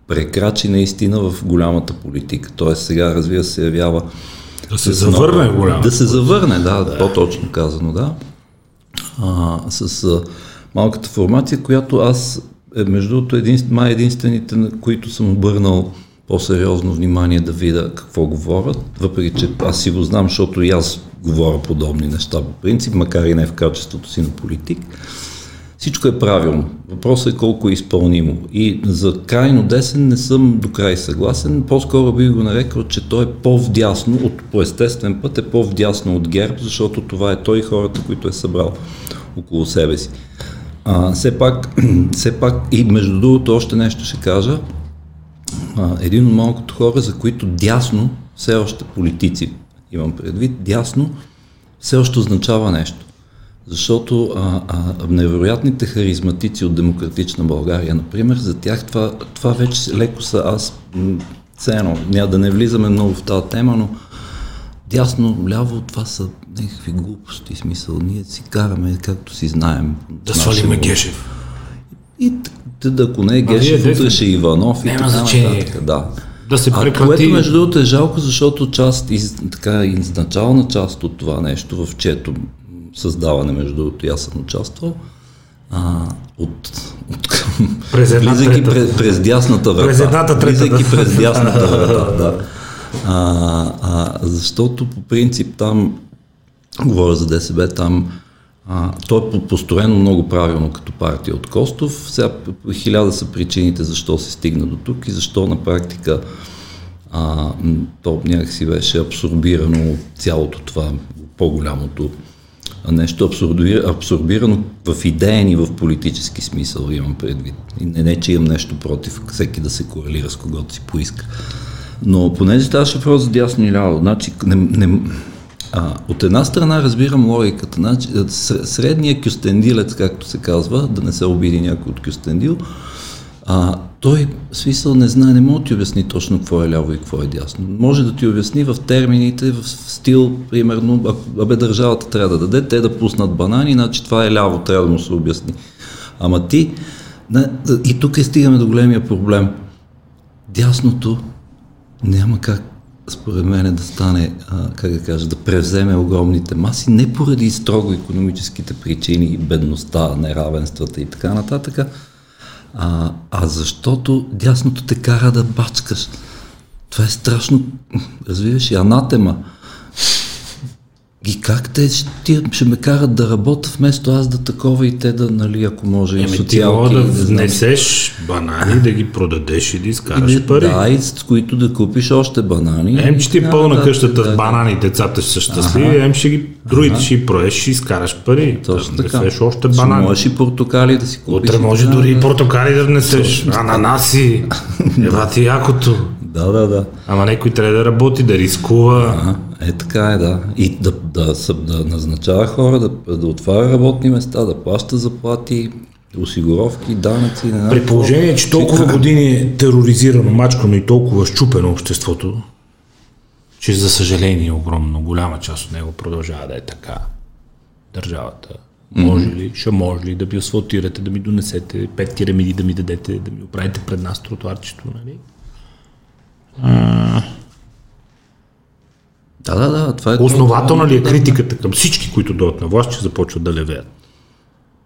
прекрачи наистина в голямата политика. Тоест сега, разбира се, явява... Да се завърне в голямата Да се завърне, да, да. по-точно казано, да. А, с а, малката формация, която аз, е, между другото, един, май единствените, на които съм обърнал по-сериозно внимание да видя какво говорят, въпреки че аз си го знам, защото и аз говоря подобни неща по принцип, макар и не в качеството си на политик. Всичко е правилно. Въпросът е колко е изпълнимо. И за крайно десен не съм до край съгласен. По-скоро бих го нарекал, че той е по-вдясно, от, по естествен път е по-вдясно от ГЕРБ, защото това е той хората, които е събрал около себе си. А, все, пак, все пак, и между другото, още нещо ще кажа. А, един от малкото хора, за които дясно, все още политици, имам предвид, дясно все още означава нещо. Защото а, а, невероятните харизматици от демократична България, например, за тях това, това вече леко са аз, цено, няма да не влизаме много в тази тема, но дясно, ляво, това са някакви глупости, смисъл. Ние си караме, както си знаем. Да свалиме Гешев. И да, ако не е Гешев, утре ще Иванов и така значение. Да да се прекрати. А което между другото е жалко, защото част, из, така, изначална част от това нещо, в чето създаване, между другото, аз съм участвал, а, от, от към, през влизайки през, през дясната врата. През едната трета. Влизайки през дясната врата, да. А, а, защото по принцип там, говоря за ДСБ, там а, той е построено много правилно като партия от Костов. Сега хиляда са причините защо се стигна до тук и защо на практика а, то някакси беше абсорбирано от цялото това по-голямото нещо, абсорбирано, в идеен и в политически смисъл имам предвид. И не, не, че имам нещо против всеки да се корелира с когото си поиска. Но понеже ставаше въпрос за дясно и ляво, значи не, не, а, от една страна разбирам логиката. Значи, средният кюстендилец, както се казва, да не се обиди някой от кюстендил, а, той смисъл не знае, не може да ти обясни точно какво е ляво и какво е дясно. Може да ти обясни в термините, в стил, примерно, абе държавата трябва да даде, те да пуснат банани, значи това е ляво, трябва да му се обясни. Ама ти, и тук е стигаме до големия проблем. Дясното няма как според мен да стане, а, как да кажа, да превземе огромните маси, не поради строго економическите причини, бедността, неравенствата и така нататък, а, а защото дясното те кара да бачкаш. Това е страшно, развиваш и анатема. И как те ще, ще ме карат да работя вместо аз да такова и те да, нали, ако може, Еми, ти мога да внесеш банани, да ги продадеш и да изкараш И да- пари. Да, и с които да купиш още банани. Ем, че ти е Да, пълна да, къщата да, с банани, децата ще са щастливи, ем ще ги, другите ще ги проеш, ще изкараш пари. Точно да така. още Ще банани. Можеш и портокали да си купиш. Утре и може дори и портокали да внесеш, ананаси, ева ти якото. Да, да, да. Ама някой трябва да работи, да рискува. А, е така е, да. И да, да, да, да назначава хора, да, да отваря работни места, да плаща заплати, осигуровки, данъци. Не При положение, че толкова години е тероризирано, мачкано и толкова щупено обществото, че за съжаление огромно, голяма част от него продължава да е така. Държавата. Може ли, ще може ли да ви асфалтирате, да ми донесете пет тирамиди, да ми дадете, да ми оправите пред нас тротуарчето, нали? Да, да, да. Това е Основателна ли е критиката към всички, които дойдат на власт, че започват да левеят?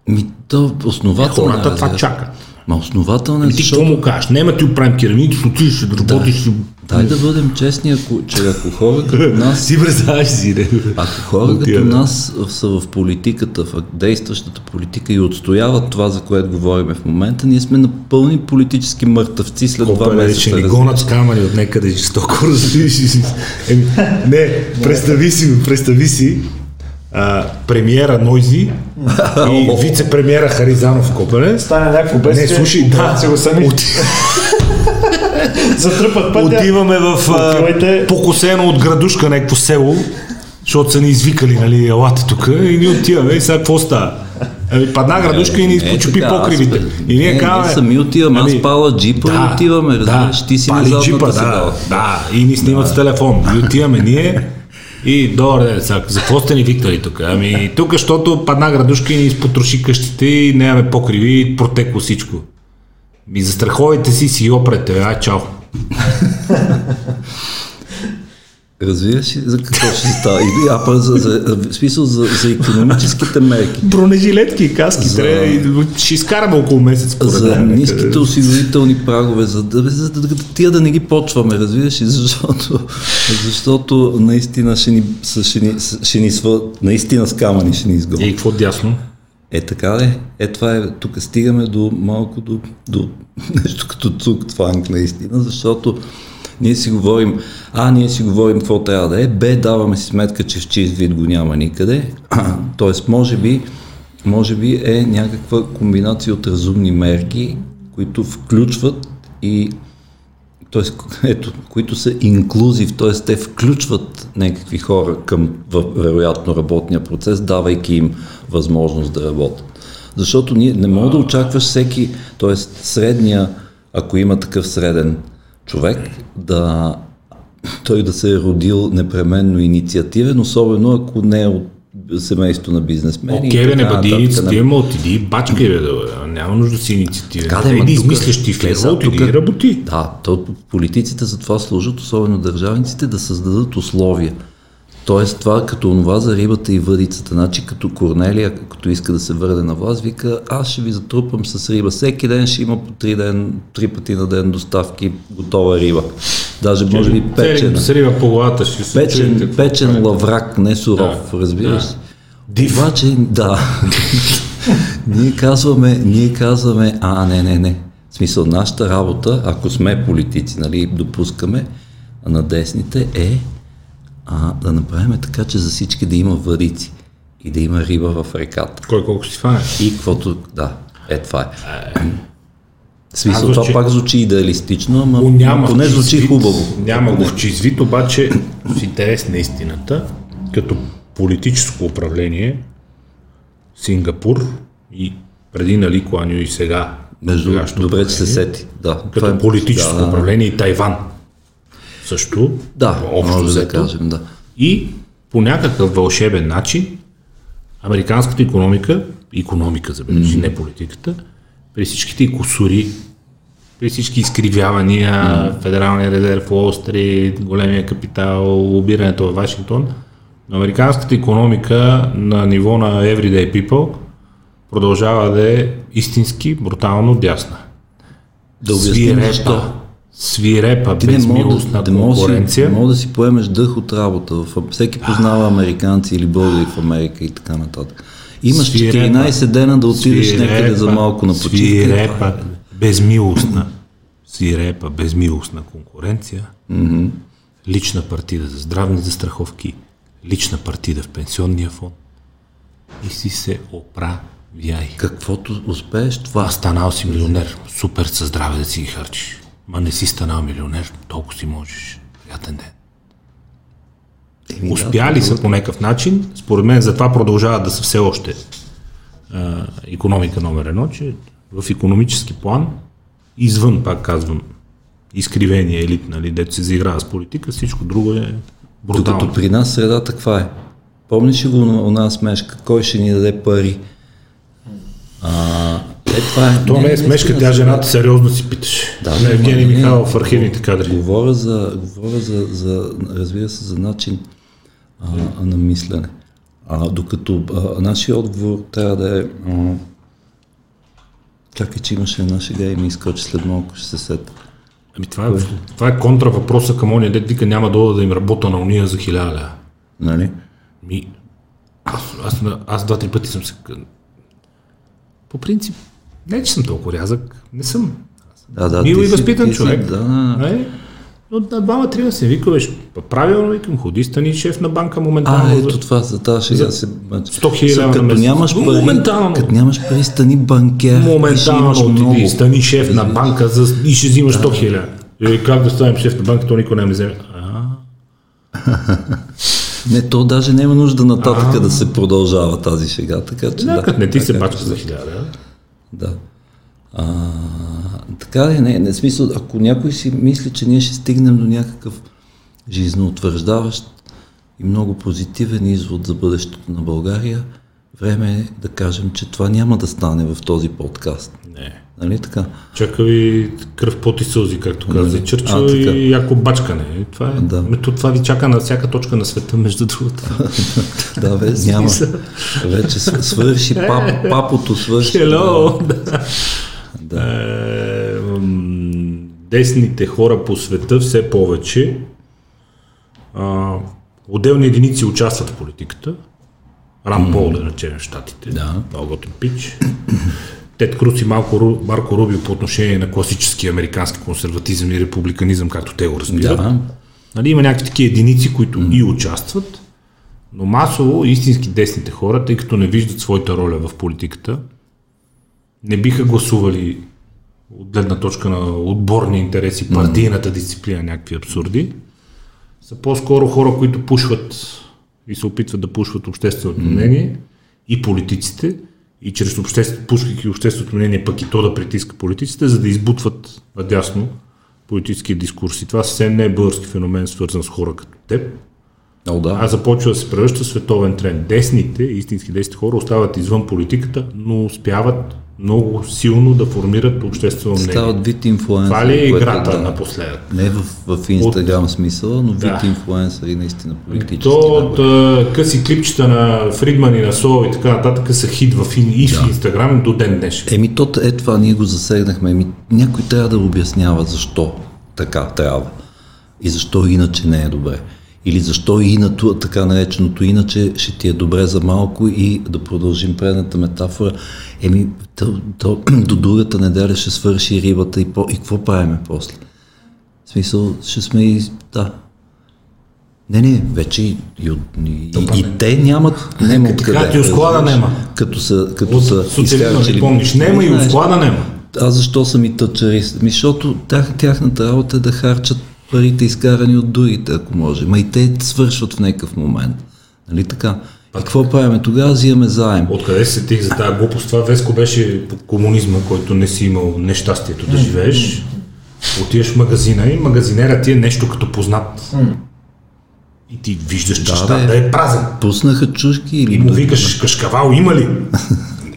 Ми, то основателно Хората е, това разбира. чакат. Ма основателно е, Ти какво защото... му кажеш? Няма ти оправим керамидите, ще отидеш да работиш. ще- Дай да бъдем честни, ако, че ако хора като нас Си представяш си, не? Ако хора като да. нас са в политиката, в действащата политика и отстояват това, за което говорим в момента, ние сме на пълни политически мъртъвци след два Копеле, месеца. ще ни разбира гонат с камъни от някъде жестоко, разбираш не, представи си, представи си а, премиера Нойзи и вице-премиера Харизанов в Копеле. Стане някакво Не, бедствие. слушай, да, се го сами. от- Затръпат пътя. отиваме в а, Отивайте. покосено от градушка някакво село, защото са ни извикали, нали, елате тук и ние отиваме и сега какво става? Ами падна градушка и ни изпочупи така, аз покривите. И ние не, казваме... ние сами отиваме, аз пала джипа и отиваме, разбираш, ти си на задната джипа, да, да, и ни снимат с телефон. И отиваме ние и добре, ден, за какво сте ни викнали тук? Ами тук, защото падна градушка и ни изпотроши къщите и нямаме покриви и протекло всичко. Ми застраховайте си си опрете, ай, чао. Разбираш ли за какво ще става? А пък за, за, в смисъл за, за економическите мерки. Бронежилетки и каски За- трябва и ще изкараме около месец. за някъде. ниските осигурителни прагове, за да, за да, да тия да не ги почваме, разбираш ли, защото, защото наистина ще ни, ще ни, ще ни сва, наистина с камъни ще ни И изгонят. какво дясно? Е така де, е това е, тук стигаме до малко до, до нещо като цук-тванг наистина, защото ние си говорим, а, ние си говорим какво трябва да е, б, даваме си сметка, че в чист вид го няма никъде, т.е. може би, може би е някаква комбинация от разумни мерки, които включват и т.е. ето, които са инклюзив, т.е. те включват някакви хора към вероятно работния процес, давайки им възможност да работят. Защото ние не мога да очакваш всеки, т.е. средния, ако има такъв среден човек, да той да се е родил непременно инициативен, особено ако не е от семейство на бизнесмени. Окей, бе, не бъди инициативен, ма отиди и бачкай, бе, да, няма нужда да си инициативен. Така да, да измисляш ти сега отиди тук- и работи. Да, то политиците за това служат, особено държавниците, да създадат условия. Тоест това като онова за рибата и въдицата. Значи като Корнелия, като иска да се върне на власт, вика, аз ще ви затрупам с риба. Всеки ден ще има по три, ден, три пъти на ден доставки готова риба. Даже може би печена. С риба по главата ще се Печен, чуете. печен лаврак, не суров, Да, разбираш. да. Да. Обаче, да. ние казваме, ние казваме, а, не, не, не. В смисъл, нашата работа, ако сме политици, нали, допускаме на десните, е а, да направим така, че за всички да има въдици и да има риба в реката. Кой колко си фане? И каквото, да, е това е. Аз смисъл, това пак звучи идеалистично, ама няма поне звучи вид. хубаво. Няма го в чист вид, обаче в интерес на истината, като политическо управление, Сингапур и преди нали Куаню и сега, Между, добре, че се сети. Да, като това е- политическо да, управление и Тайван също, Да, общо може да взето. кажем, да. И по някакъв вълшебен начин американската економика, економика забележи, mm-hmm. не политиката, при всичките косури, при всички изкривявания, mm-hmm. Федералния резерв, Уолл Стрит, големия капитал, лобирането в Вашингтон, но американската економика на ниво на everyday people продължава да е истински, брутално дясна. Да обясним защо. Свирепа, Ти безмилостна не мога, конкуренция. не мога да си поемеш дъх от работа. Всеки познава американци или българи в Америка и така нататък. Имаш Свирепа, 14 дена да отидеш някъде за малко на почивка. Свирепа, безмилостна, свирепа, безмилостна конкуренция, Мгм. лична партида за здравни застраховки, лична партида в пенсионния фонд и си се оправяй. Каквото успееш, това. А станал си милионер, супер със здраве да си ги харчиш. Ма не си станал милионер, толкова си можеш. Приятен ден. Еми, да, Успяли са по някакъв начин, според мен затова продължават да са все още а, економика номер едно, че в економически план, извън, пак казвам, изкривения елит, нали, дето се заиграва с политика, всичко друго е брутално. Докато при нас средата каква е? Помниш ли го на една смешка? Кой ще ни даде пари? А, е, това е. То не е смешка, не, тя жената сериозно си питаше. Да, на Евгений не, не, Михайлов в архивните кадри. Говоря за, говоря за, за разбира се, за начин а, на мислене. А, докато а, нашия отговор трябва да е... А, чакай, че имаше една шега и ми изкочи след малко, ще се сета. Ами това е, това е контра въпроса към ония дед вика няма да да им работа на уния за хиляда. Нали? Ми, аз, аз, аз, аз два-три пъти съм се... По принцип, не че съм толкова рязък, не съм. Да, да, Мил и си- възпитан си- човек. Да, да, да. Нали? Но на двама трима се викаш, правилно викам, ходи стани шеф на банка моментално. А, ето това, за тази шега се... 100 хиляди лева на Като нямаш пари, Моментално. като нямаш пари, стани банкер ще Моментално много. отиди, стани шеф на банка за, и ще взимаш 100 хиляди. И как да станем шеф на банка, то никой не ме вземе. Не, то даже няма нужда нататък да се продължава тази шега, така че да, не ти се бачка за хиляда. Да. А, така е, не, не смисъл, ако някой си мисли, че ние ще стигнем до някакъв жизнеутвърждаващ и много позитивен извод за бъдещето на България, време е да кажем, че това няма да стане в този подкаст. Не. Нали така? Чака ви кръв, пот и сълзи, както каза Нали? Чърчил и яко бачкане. И Това, е, Да. да. това ви чака на всяка точка на света, между другото. Да, бе, няма. Вече св- свърши, пап, папото свърши. Hello! Да. Да. Е, десните хора по света все повече а, отделни единици участват в политиката. Ран Пол, да речем, в Штатите. Да. Много готин пич. Тед Круц и Малко, Марко Рубио по отношение на класически американски консерватизъм и републиканизъм, както те го разбират. Да. Нали, има някакви такива единици, които и участват, но масово истински десните хора, тъй като не виждат своята роля в политиката, не биха гласували от гледна точка на отборни интереси, партийната дисциплина, някакви абсурди, са по-скоро хора, които пушват и се опитват да пушват общественото мнение и политиците, и чрез обществото, пускайки общественото мнение, пък и то да притиска политиците, за да избутват надясно политическия дискурс. И това съвсем не е български феномен, свързан с хора като теб, О, да. а започва да се превръща световен тренд. Десните, истински десните хора остават извън политиката, но успяват много силно да формират обществено мнение. Стават вид инфлуенсъри. Това ли е играта да. напоследък? Не в, в Инстаграм смисъла, но вид Да. инфлуенсъри наистина политически. То от а, къси клипчета на Фридман и на Сол и така нататък са хит в, ин- и в Инстаграм до ден днешен. Еми, то е това, ние го засегнахме. Еми, някой трябва да обяснява защо така трябва. И защо иначе не е добре. Или защо и на това, така нареченото иначе ще ти е добре за малко и да продължим предната метафора. Еми, то, то, до другата неделя ще свърши рибата и, по, и какво правиме после? В смисъл, ще сме и... Да. Не, не, вече и, и, и, и, и те нямат... Нема Като откъде. кажат, и у склада разбираш? нема. Като са, като От са изхарчили- помниш, нема и от Знаеш, склада нема. аз защо съм и тъчарист? Защото тях, тяхната работа е да харчат парите изкарани от другите, ако може. Ма и те свършват в някакъв момент. Нали така? И какво правиме? Тогава взимаме заем. Откъде се стих за тази глупост? Това Веско беше по комунизма, който не си имал нещастието да живееш. Отиваш в магазина и магазинерът ти е нещо като познат. И ти виждаш, че Да, бе. е празен. Пуснаха чушки или... И му викаш, кашкавал има ли?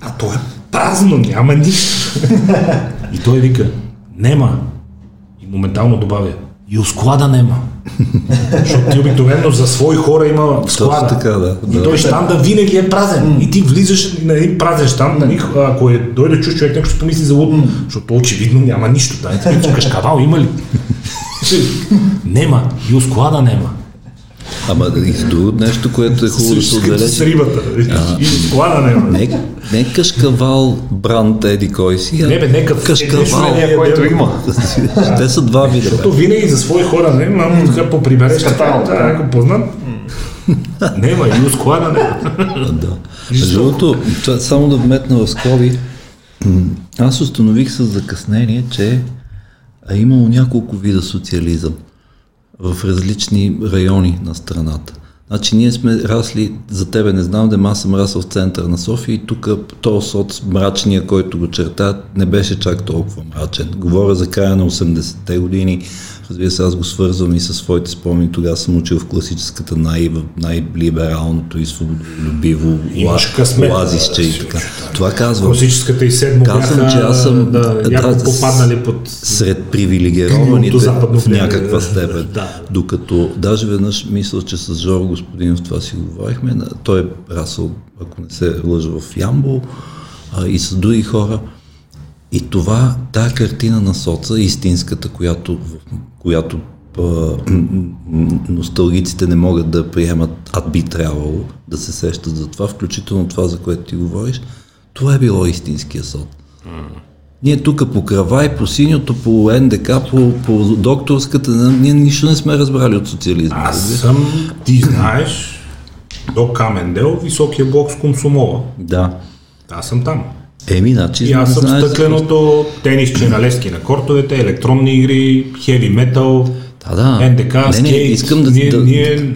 А то е празно, няма нищо. И той вика, нема. И моментално добавя, и у склада нема. Защото ти обикновено за свои хора има склада. така, да, И той щанда винаги е празен. И ти влизаш на един празен щанд, нали, ако е дойде чуж човек, някой ще помисли за луд, защото очевидно няма нищо. Да, ти кашкавал има ли? нема. И у склада нема. Ама и с друго нещо, което е хубаво да се С отбележи. рибата. И у склада нема. Не, не кашкавал, бранд, еди кой си, а Не бе, нека кашкавал. е, който има. Те са два вида. Защото винаги за свои хора, не, мамо така поприбереш, ако познат. Нема, и у склада нема. Да. Между другото, това само да вметна в скоби, аз установих с закъснение, че е имало няколко вида социализъм в различни райони на страната. Значи ние сме расли, за тебе не знам, да аз съм расъл в центъра на София и тук този соц мрачния, който го черта, не беше чак толкова мрачен. Говоря за края на 80-те години, разбира се, аз го свързвам и със своите спомени. Тогава съм учил в класическата най- най-либералното и свободолюбиво късмет. лазище и така. Това казвам. Класическата и седмо Казвам, бяха че аз съм да, да, попаднали под... сред привилегированите в някаква да. степен. Да. Докато даже веднъж мисля, че с Жоро Господинов това си говорихме, той е расъл, ако не се лъжа, в Ямбол а, и с други хора. И това, тая картина на соца, истинската, която, в- която а, носталгиците не могат да приемат, а би трябвало да се сещат за това, включително това, за което ти говориш, това е било истинския сот. Ние тук по Кравай, по синьото, по НДК, по, по докторската, ние нищо не сме разбрали от социализма. Аз съм, ти знаеш, до Камендел, високия блок с Комсомола. Да. Аз съм там. Еми, значи, И аз съм стъкленото тенисче на лески на кортовете, електронни игри, хеви метал, Да, да. НДК, Не, не, скейт. искам да- ние, да- ние,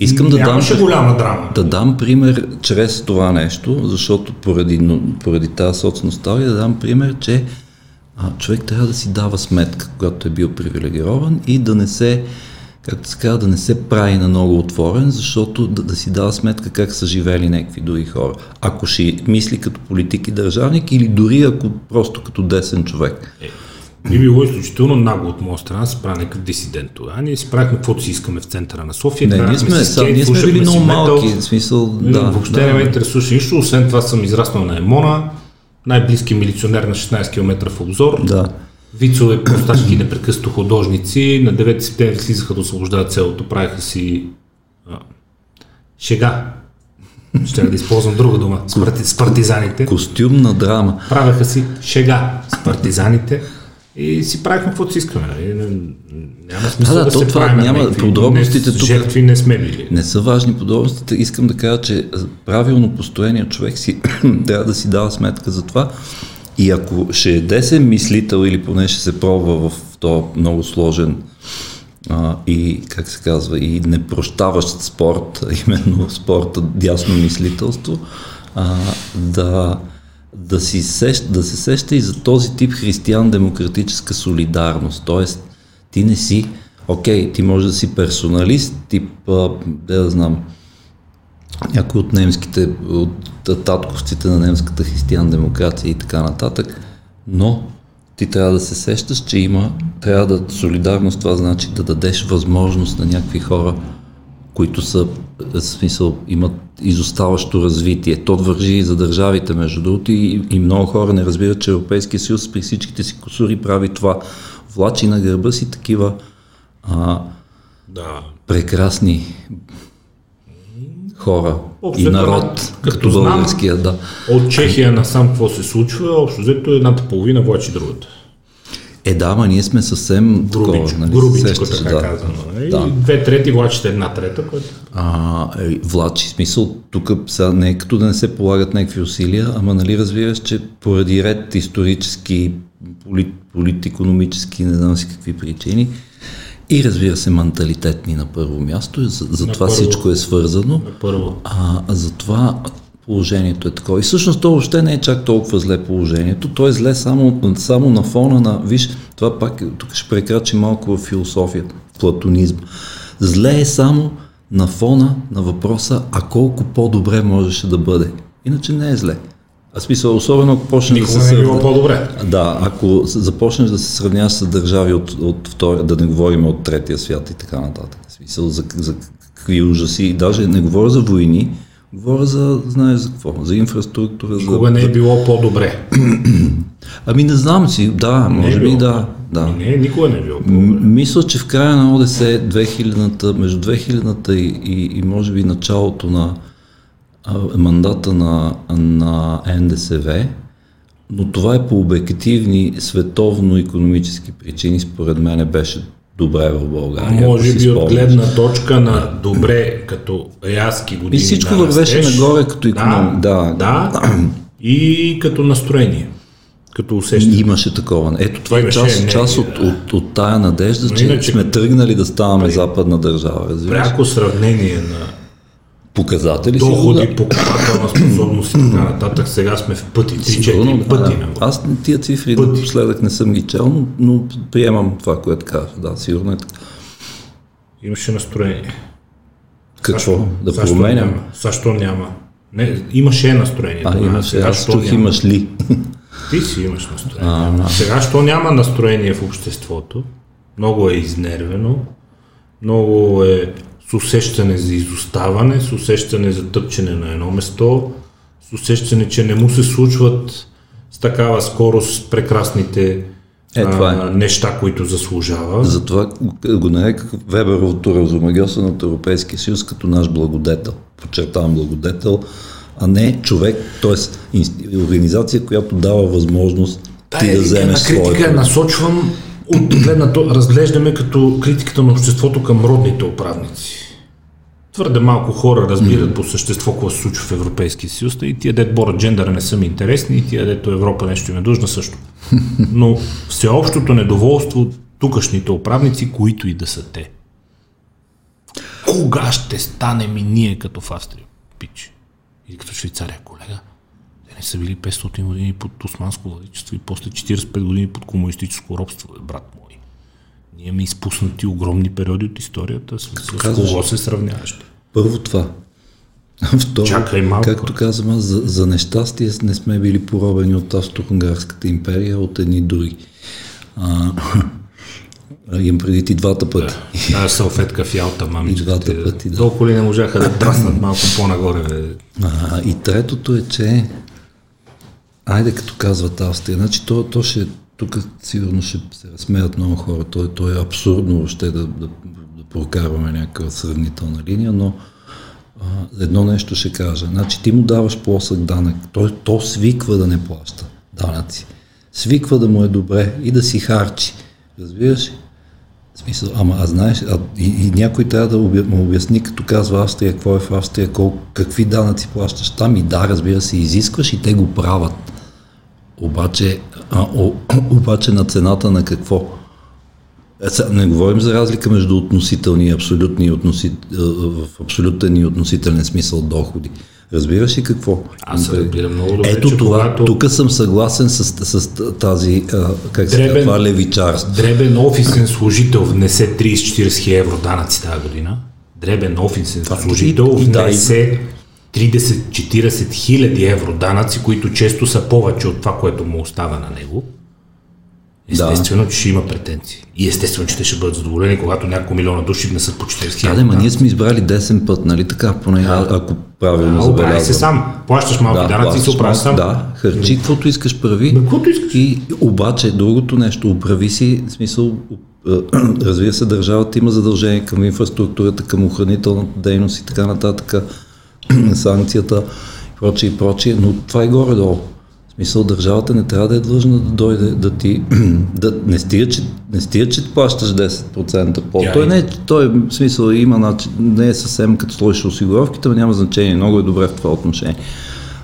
Искам да дам- голяма драма. Да дам пример чрез това нещо, защото поради, поради тази соцносталгия да дам пример, че а, човек трябва да си дава сметка, когато е бил привилегирован и да не се, както се казва, да не се прави на много отворен, защото да, да си дава сметка как са живели някакви други хора. Ако ще мисли като политик и държавник или дори ако просто като десен човек. Би било изключително нагло от моя страна да се прави някакъв дисидент тогава. Ние си правихме каквото си искаме в центъра на София. Не, ние сме, си са, ние сме били много метал. малки, в смисъл, да. Въобще да. не ме интересуваше нищо, освен това съм израснал на Емона, най-близки милиционер на 16 км в обзор. Да. Вицове, просташки, непрекъснато художници. На 9 септември слизаха да освобождават селото, правиха си а, шега. Ще да използвам друга дума. С, парти, с партизаните. Костюмна драма. Правеха си шега с партизаните и си правихме каквото си искаме. Нали? Няма смисъл Да, да, да, то се това правим. няма- някакви- подробностите не, тук- Жертви не сме били. Не са важни подробностите. Искам да кажа, че правилно построения човек си трябва да си дава сметка за това. И ако ще е десен мислител или поне ще се пробва в този много сложен а, и, как се казва, и непрощаващ спорт, именно спорта дясно мислителство, а, да, да, си сещ, да се сеща и за този тип християн-демократическа солидарност. Тоест, ти не си, окей, ти може да си персоналист, тип, а, да знам, някой от немските, от татковците на немската християн-демокрация и така нататък, но ти трябва да се сещаш, че има, трябва да солидарност, това значи да дадеш възможност на някакви хора, които са, в смисъл, имат изоставащо развитие. То вържи и за държавите, между другото, и, и много хора не разбират, че Европейския съюз при всичките си косури прави това. Влачи на гърба си такива а, Да. прекрасни хора Общо и народ, като като българския, да. От Чехия насам какво се случва, общо взето едната половина влачи другата. Е, да, ма ние сме съвсем Грубичко, такова, нали, грубичко сещаш, така да. казано. нали? Да. Две трети влачат една трета, което... А, е, влачи, смисъл, тук сега не е като да не се полагат някакви усилия, ама нали разбираш, че поради ред исторически, полит, политикономически, не знам си какви причини, и разбира се менталитетни на първо място, за, за На това първо. всичко е свързано. На първо. А, а затова положението е такова. И всъщност то въобще не е чак толкова зле положението. То е зле само, само на фона на... Виж, това пак, тук ще прекрачи малко в философия, платонизм. Зле е само на фона на въпроса, а колко по-добре можеше да бъде. Иначе не е зле. А смисъл, особено ако почнеш да Никога се не е било по-добре. Да, ако започнеш да се сравняваш с държави от, от втория, да не говорим от третия свят и така нататък. Смисъл за, за какви ужаси. И даже не говоря за войни, говоря за, знаеш за какво, за инфраструктура. Никога за... не е било по-добре. Ами не знам си, да, Не е може би било. да. да. Не, никога не е било М-. Мисля, че в края на ОДС 2000-та, между 2000-та и, и, и може би началото на мандата на, на НДСВ, но това е по обективни световно-економически причини, според мен беше добре в България. Може би от гледна точка на добре, като яски години И всичко на вървеше нагоре като икономика. Да, Да. да, и като настроение, като усещане. Имаше такова. Ето това е част, енергия, част от, да. от, от тая надежда, Но че иначе- сме тръгнали да ставаме западна държава. Разбираш? Пряко сравнение на Показатели доходи, да. покупателна способност и така нататък, сега сме в пъти, 3-4 да, пъти. да. Аз тия цифри Пъти. напоследък не съм ги чел, но, но приемам това, което казваш. Да, сигурно е така. Имаше настроение. Какво? Да Защо променям? няма? Защо няма? Не, имаше настроение. А, тогава. имаше. Сега Аз чух няма? имаш ли. Ти си имаш настроение. Сега, що няма настроение в обществото, много е изнервено, много е с усещане за изоставане, с усещане за тъпчене на едно место, с усещане, че не му се случват с такава скорост прекрасните Е, това е. а, неща, които заслужава. Затова го нареках Веберовото разумагиоса от Европейския съюз като наш благодетел. Подчертавам благодетел, а не човек, т.е. организация, която дава възможност ти да вземеш на критика своето. насочвам от гледната, разглеждаме като критиката на обществото към родните управници. Твърде малко хора разбират по същество какво се случва в Европейския съюз и тия дет борят джендъра не са ми интересни и тия дето Европа нещо им е дължна също. Но всеобщото недоволство от тукашните управници, които и да са те. Кога ще станем и ние като в Австрия, пич? Или като Швейцария, колега? Те са били 500 години под османско владичество и после 45 години под комунистическо робство, брат мой. Ние имаме изпуснати огромни периоди от историята. С, с кого се сравняваш? Първо това. Второ, Чакай малко. както казвам, аз, за, за нещастие не сме били поробени от Австро-Унгарската империя, от едни други. А, имам преди ти двата пъти. Тази салфетка в ялта, мамичката. И двата ти, пъти, да. Толкова ли не можаха да драснат малко по-нагоре? Бе? А, и третото е, че айде като казват Австрия, значи то, то ще, тук сигурно ще се разсмеят много хора, то, то е абсурдно въобще да, да, да прокарваме някаква сравнителна линия, но а, едно нещо ще кажа. Значи ти му даваш плосък данък, той то свиква да не плаща данъци. Свиква да му е добре и да си харчи. Разбираш? В смисъл, ама а знаеш, а, и, и някой трябва да му обясни, като казва Австрия, какво е в Австрия, колко, какви данъци плащаш там и да, разбира се, изискваш и те го правят. Обаче, а, о, обаче на цената на какво? Е, Не говорим за разлика между относителни и абсолютни относи, в абсолютен и относителен смисъл доходи. Разбираш ли какво? Аз се разбирам много добре, Ето че това, когато- тук съм съгласен с, с, тази, а, как се Дребен- казва, това левичарство. Дребен офисен служител внесе 30-40 хиляди евро данъци тази година. Дребен офисен служител и- и да, и- внесе 30-40 хиляди евро данъци, които често са повече от това, което му остава на него. Естествено, че ще има претенции. И естествено, че те ще бъдат задоволени, когато няколко милиона души внесат по 40 Да, хиляди. да, ма ние сме избрали десен път, нали така, поне а, ако правилно А, оправи се забелязвам. сам. Плащаш малки данъци и се оправиш сам. Да, харчи каквото искаш прави. Бе, каквото искаш. И обаче, другото нещо, оправи си, в смисъл, разбира се, държавата има задължение към инфраструктурата, към охранителната дейност и така нататък, санкцията и прочее и прочее, но това е горе-долу. В смисъл, държавата не трябва да е длъжна да дойде да ти... да, не, стига, че, не стига, че плащаш 10% по. Тя Той, не, е- той в смисъл има начин, не е съвсем като сложиш осигуровките, но няма значение. Много е добре в това отношение.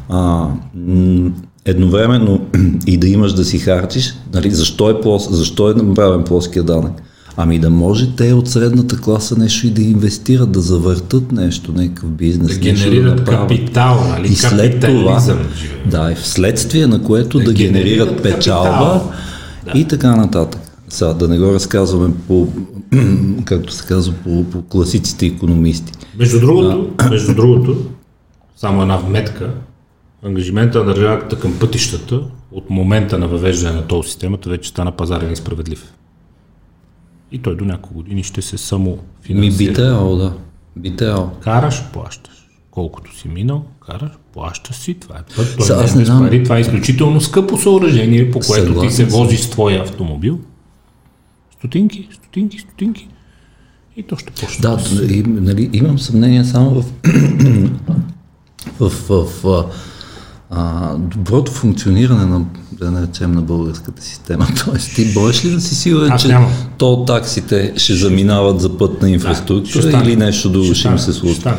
А, едновременно и да имаш да си харчиш, нали, защо, е плос, защо е направен плоския данък? Ами да може те от средната класа нещо и да инвестират, да завъртат нещо, някакъв бизнес. Да генерират направят. капитал, нали? И след това, да, и вследствие на което да, Да генерират генерират печалба капитал. и така нататък. Сега да не го разказваме по, както се казва, по, по класиците економисти. Между другото, между другото, само една вметка, ангажимента на държавата към пътищата от момента на въвеждане на тол системата вече стана пазарен и справедлив. И той до няколко години ще се само Ми финансира. би трябвало, да. Трябвало. Караш, плащаш. Колкото си минал, караш, плащаш си. Това е път. Той Са, не аз не знам. пари. Това е изключително скъпо съоръжение, по което ти Съгласен се съм. возиш с твоя автомобил. Стотинки, стотинки, стотинки. И то ще почне. Да, и, нали, имам съмнение само в, в, в, в а, доброто функциониране на, да наречем, на българската система. Тоест, ти боеш ли да си сигурен, Аз че тол таксите ще заминават за пътна инфраструктура стане. или нещо друго ще, им се случи? Ще стане.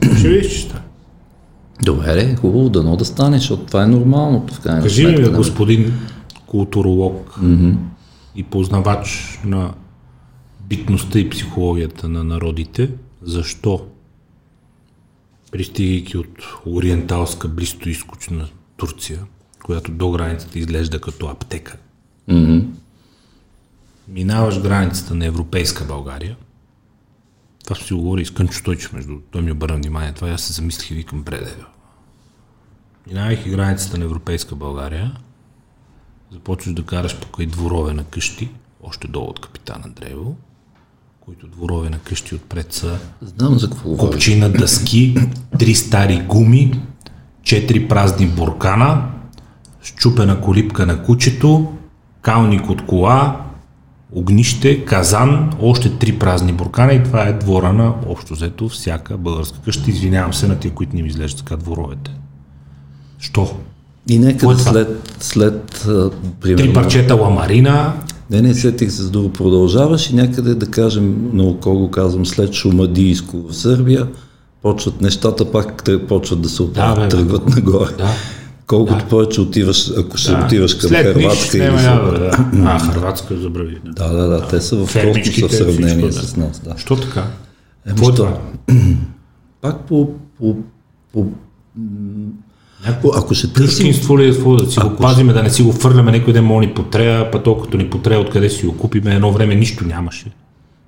Ще. Ще видиш, че ще стане. Добре, е, хубаво, дано да стане, защото това е нормалното в крайна Кажи ми, господин културолог и познавач на битността и психологията на народите, защо пристигайки от ориенталска, близкоизточна Турция, която до границата изглежда като аптека, минаваш границата на европейска България, това ще си го говори с Кънчо Стойчев, между той ми обърна внимание, това аз се замислих и викам предеве. Минавайки границата на европейска България, започваш да караш покрай дворове на къщи, още долу от капитан Андреево, които дворове на къщи отпред са Знам за какво копчина дъски, три стари гуми, четири празни буркана, щупена колипка на кучето, калник от кола, огнище, казан, още три празни буркана и това е двора на общо взето всяка българска къща. Извинявам се на тия, които не ми изглеждат така дворовете. Що? И нека е след, след примерно, Три парчета ламарина, Не, не, сетих се с друго. Продължаваш и някъде, да кажем, на око го казвам, след Шумадийско в Сърбия, почват нещата пак почват да се оправят, Да, бе, тръгват нагоре. Да. Колкото повече отиваш, ако ще Да. отиваш към След или... няма, да. А, Хрватска забрави. Да. Да, да, да, те са в космоса в сравнение всичко, да. с нас. Да. Що така? Еми, Какво е това? Пак по... по, по ако, ако търсим... Същинство ли е какво да си го пазиме, да не си го фърляме някой ден му ни потрея, па толкова ни потрея откъде си го купиме, едно време нищо нямаше.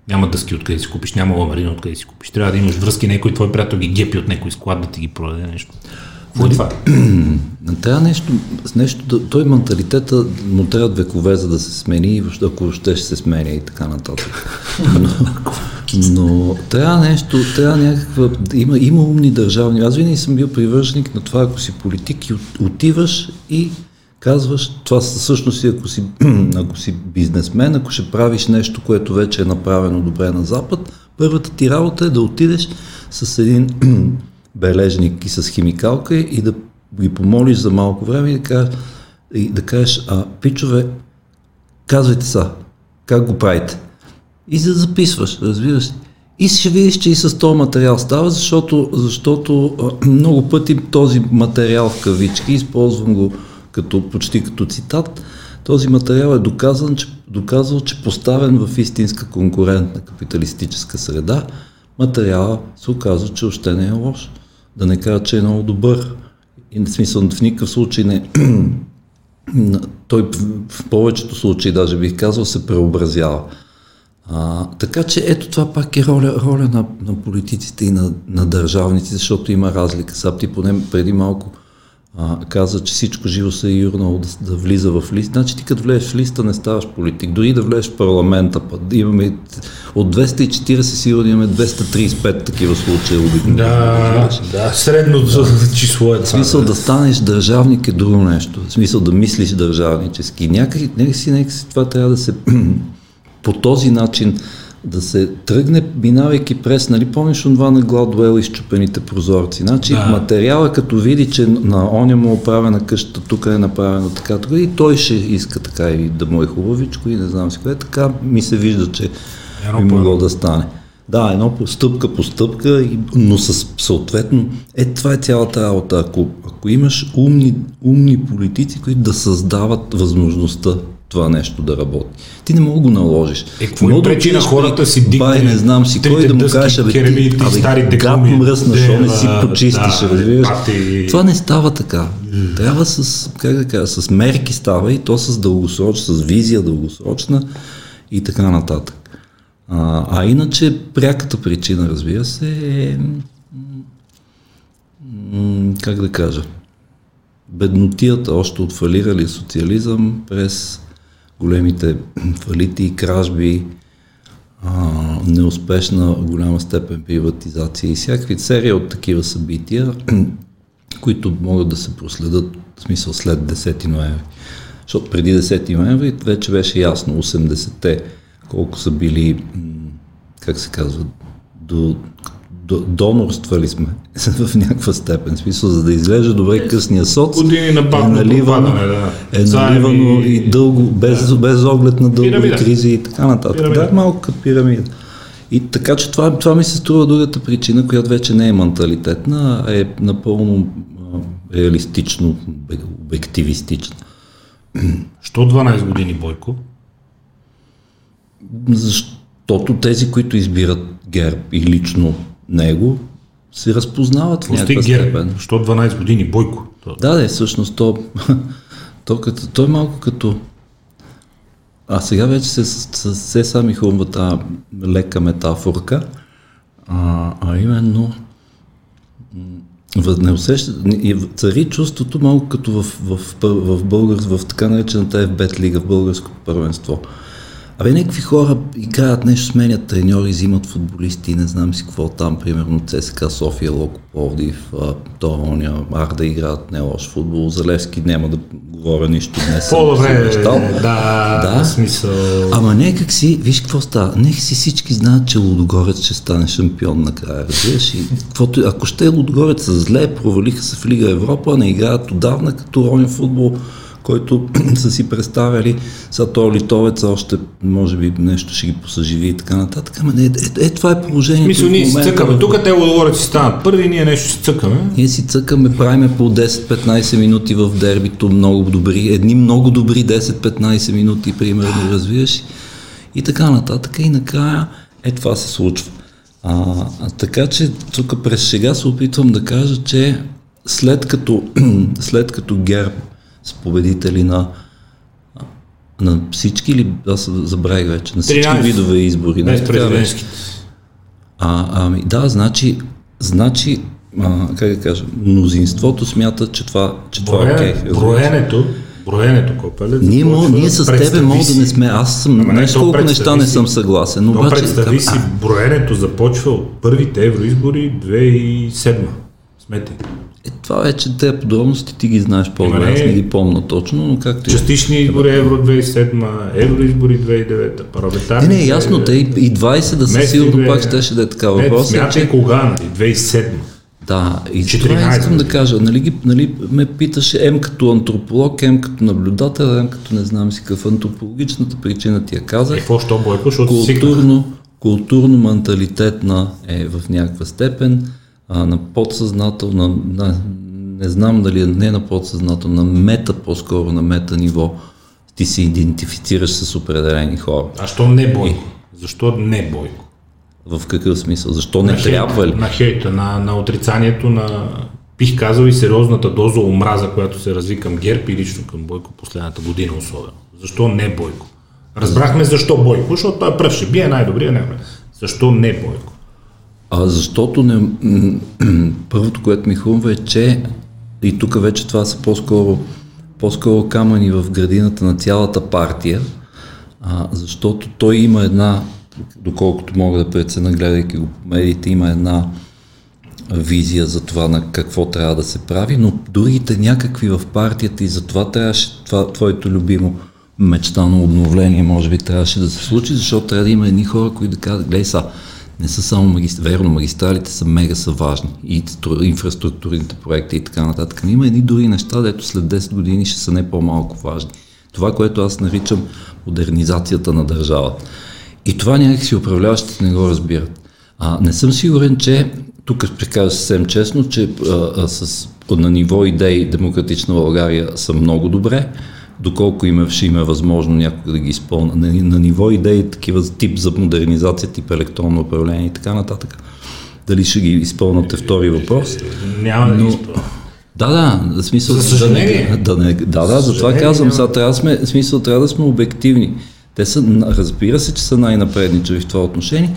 Няма дъски откъде си купиш, няма ламарина откъде си купиш. Трябва да имаш връзки, някой твой приятел ги гепи от някой склад да ти ги продаде нещо. Какво е това? Трябва нещо, нещо, той менталитета му трябва векове, за да се смени, ако ще ще се сменя и така нататък. Но, но трябва нещо, трябва някаква, има, има умни държавни. Аз винаги съм бил привърженик на това, ако си политик и от- отиваш и казваш, това всъщност и ако си, ако си бизнесмен, ако ще правиш нещо, което вече е направено добре на Запад, първата ти работа е да отидеш с един бележник и с химикалка и да ги помолиш за малко време и да кажеш, и да кажеш а, пичове, казвайте са, как го правите? И за записваш, разбираш. И ще видиш, че и с този материал става, защото, защото много пъти този материал в кавички, използвам го като, почти като цитат, този материал е доказан, че, доказал, че поставен в истинска конкурентна капиталистическа среда, материала се оказва, че още не е лош. Да не кажа, че е много добър. И в смисъл, в никакъв случай не, той в, повечето случаи, даже бих казал, се преобразява. А, така че ето това пак е роля, роля на, на политиците и на, на държавниците, защото има разлика. Сега поне преди малко а, каза, че всичко живо се е юрнало да, да влиза в лист. Значи ти като влезеш в листа не ставаш политик. Дори да влезеш в парламента, път имаме от 240 сигурно имаме 235 такива случаи обикновено. Да, да, средно число е В смисъл да станеш държавник е друго нещо. В смисъл да мислиш държавнически. Някак, някак си, някак си това трябва да се по този начин да се тръгне, минавайки през, нали помниш онова на Гладуел изчупените прозорци. Значи Да. материала като види, че на оня му е оправена къщата, тук е направено така, така, и той ще иска така и да му е хубавичко и не знам си кое. Така ми се вижда, че би могло да стане. Да, едно стъпка по стъпка, но с съответно, е това е цялата работа. Ако, ако имаш умни, умни политици, които да създават възможността това нещо да работи. Ти не мога да го наложиш. Е, какво им пречи на хората си дигне бай, не знам си кой да му кажеш, и ти, абе, старите гад мръсна, що не си почистиш, да, разбираш? пати. Това не става така. Трябва с, как да кажа, с мерки става и то с дългосрочна, с визия дългосрочна и така нататък. А, а иначе пряката причина, разбира се, е как да кажа, беднотията, още от фалирали социализъм, през големите фалити и кражби, а, неуспешна в голяма степен приватизация и всякакви серия от такива събития, които могат да се проследят в смисъл след 10 ноември. Защото преди 10 ноември вече беше ясно 80-те колко са били, как се казва, до, донорствали сме в някаква степен. Смисъл, за да изглежда добре късния соц, Години на е наливано, да. е наливано Заеми- и дълго, без, без оглед на дългови Пирамида. кризи и така нататък. Пирамида. Да, малко като пирамида. И така че това, това ми се струва другата причина, която вече не е менталитетна, а е напълно реалистично, обе- обективистична. Що 12 години, Бойко? Защото тези, които избират ГЕРБ и лично него, се разпознават в някаква степен. Що 12 години, Бойко? Да, да, всъщност то, то, като, то е малко като... А сега вече се, се, се сами хрумва тази лека метафорка, а, а именно не усеща, и цари чувството малко като в, в, в, в, българ, в така наречената FBET лига, в българското първенство. Абе, някакви хора играят нещо, сменят треньори, взимат футболисти, не знам си какво там, примерно ЦСКА, София, Локо, Пловдив, а, Тоня, Арда играят не лош футбол, Залевски няма да говоря нищо днес. По-добре, да, Да. смисъл... Ама някак си, виж какво става, нека си всички знаят, че Лудогорец ще стане шампион накрая, разбираш? И каквото, ако ще Лудогорец са зле, провалиха се в Лига Европа, не играят отдавна като ронен футбол, който са си представили, са то литовец още, може би нещо ще ги посъживи и така нататък. Ама не, е, е, е, това е положението. Мисля, ние си цъкаме. Тук те говорят си станат първи, ние нещо си цъкаме. Ние си цъкаме, правиме по 10-15 минути в дербито, много добри, едни много добри 10-15 минути, примерно, развиваш и така нататък. И накрая е това се случва. А, а, така че тук през сега се опитвам да кажа, че след като, след като ГЕРБ са победители на на всички ли, аз забравих вече, на всички 13. видове избори. нали така беше? президентските. А, ами да, значи, значи а, как да кажа, мнозинството смята, че това, че това е окей. Броене, броенето, броенето, Копеле, Ние, започва ние с тебе мога да не сме. Аз съм, Ама не, колко неща не съм съгласен. Но Обаче, представи си, броенето започва от първите евроизбори 2007. Смете. Е, това вече те подробности ти ги знаеш по-добре, аз не ги помня точно, но както. Частични избори Евро 2007, евроизбори 2009, парламентарни. Не, не, ясно, те и, и 20 да са сигурно пак щеше да е така. Не, Въпросът е, смятай че кога, нали, 2007. Да, и за 14 това искам да кажа, нали, ги, нали ме питаше М като антрополог, М като наблюдател, М като не знам си какъв антропологичната причина ти я казах. Е, какво, що Бойко, защото културно, културно менталитетна е в някаква степен, а, на подсъзнателна, на, не знам дали е не на подсъзнателна, на мета, по-скоро на мета ниво, ти се идентифицираш с определени хора. А що не Бойко? Защо не Бойко? В какъв смисъл? Защо не На хейта, трябва ли? На хейта, на, на отрицанието, на бих казал и сериозната доза омраза, която се разви към ГЕРБ и лично към Бойко последната година особено. Защо не Бойко? Разбрахме защо Бойко, защото той пръв ще бие най-добрия, не. Защо не Бойко? А защото не, първото, което ми хрумва е, че и тук вече това са по-скоро, по-скоро камъни в градината на цялата партия, а, защото той има една, доколкото мога да преценя, гледайки го по медиите, има една визия за това на какво трябва да се прави, но другите някакви в партията и за това трябваше това, твоето любимо мечтано обновление, може би трябваше да се случи, защото трябва да има едни хора, които да кажат, гледай са, не са само магистрали, верно, магистралите са мега са важни и стру- инфраструктурните проекти и така нататък, но има едни други неща, дето след 10 години ще са не по-малко важни. Това, което аз наричам модернизацията на държавата. И това някакси управляващите не го разбират. А, не съм сигурен, че тук ще кажа съвсем честно, че а, а, с, на ниво идеи Демократична България са много добре, доколко има, ще има възможно някога да ги изпълня. На, на ниво идеи такива тип за модернизация, тип електронно управление и така нататък. Дали ще ги изпълнат е втори въпрос. Няма да ги изпълня. Да, да, в смисъл. За съжаление. Да, не, да, не, да, да, затова съжаление, казвам, сега трябва да сме, в смисъл, трябва да сме обективни. Те са, разбира се, че са най-напредничави в това отношение.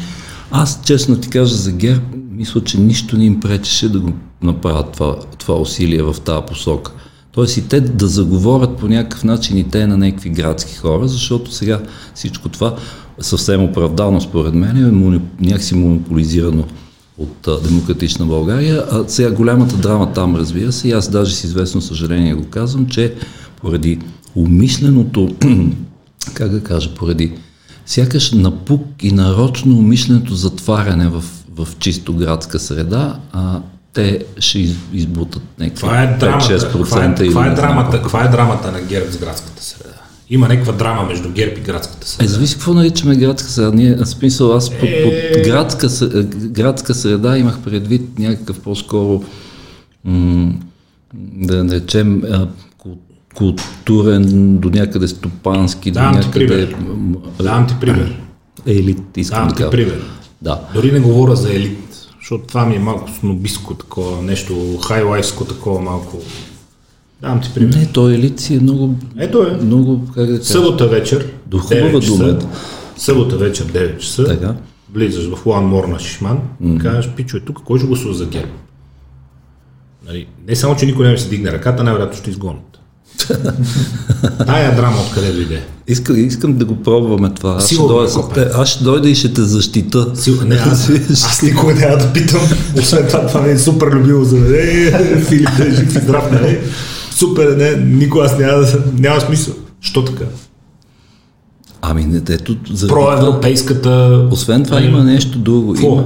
Аз, честно ти кажа, за ГЕРБ, мисля, че нищо не им пречеше да го направят това, това усилие в тази посока. Тоест и те да заговорят по някакъв начин и те на някакви градски хора, защото сега всичко това съвсем оправдано според мен е някакси монополизирано от а, Демократична България. А сега голямата драма там, разбира се, и аз даже с известно съжаление го казвам, че поради умишленото, как да кажа, поради сякаш напук и нарочно умишленото затваряне в, в чисто градска среда, а, те ще из, избутат някакви 5-6% каква е, каква е, драмата, каква е драмата на ГЕРБ с градската среда? Има някаква драма между ГЕРБ и градската среда. Е, зависи какво наричаме градска среда. Ние, смисъл, аз под, под е. градска, градска среда имах предвид някакъв по-скоро, м- да наречем, културен, до някъде стопански, до някъде... Ти Давам ти пример. Елит, искам Давам да ти пример. Да. Дори не говоря за елит, защото това ми е малко снобиско такова, нещо хайлайско такова малко. Давам ти пример. Не, то елит си е много... Ето е. Много, как да кажа... Събота вечер. До хубава дума. Събота вечер 9 часа. Така. Влизаш в Лан Мор на Шишман. Mm-hmm. Казваш, пичо е тук, кой ще гласува за ГЕРБ? Нали, не само, че никой не се дигне ръката, най-вероятно ще изгонят. Тая драма откъде дойде? Искам, искам да го пробваме това. Аз ще, дойда, го правим. аз ще дойда и ще те защита. Сигурно, не, аз, аз никога няма да питам. Освен това, това ми е супер любимо за мен. Е, Филип да е жив и здрав, не? Супер, не, никога аз няма, няма смисъл. Що така? Ами не, ето... За... Проевропейската... Освен това Нали, има нещо друго. Какво? Има,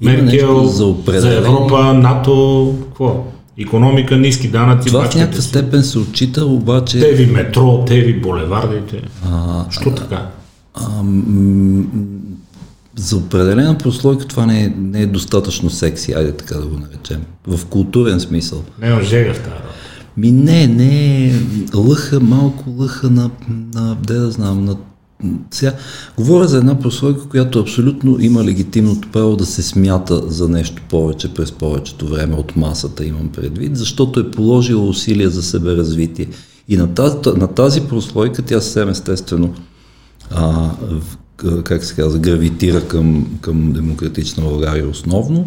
има Меркел, нещо за за определение. Европа, НАТО, какво? Економика, ниски данъци, Това в някаква степен се отчита, обаче... Те ви метро, те ви булевардите. А, Що така? а, м- за определена прослойка това не е, не е достатъчно секси, айде така да го наречем. В културен смисъл. Не, жега в тази. Ми не, не, лъха, малко лъха на, на де да знам, на сега, говоря за една прослойка, която абсолютно има легитимното право да се смята за нещо повече през повечето време от масата, имам предвид, защото е положила усилия за себеразвитие. И на тази, на тази прослойка тя съвсем естествено а, как се казва, гравитира към, към демократична България основно.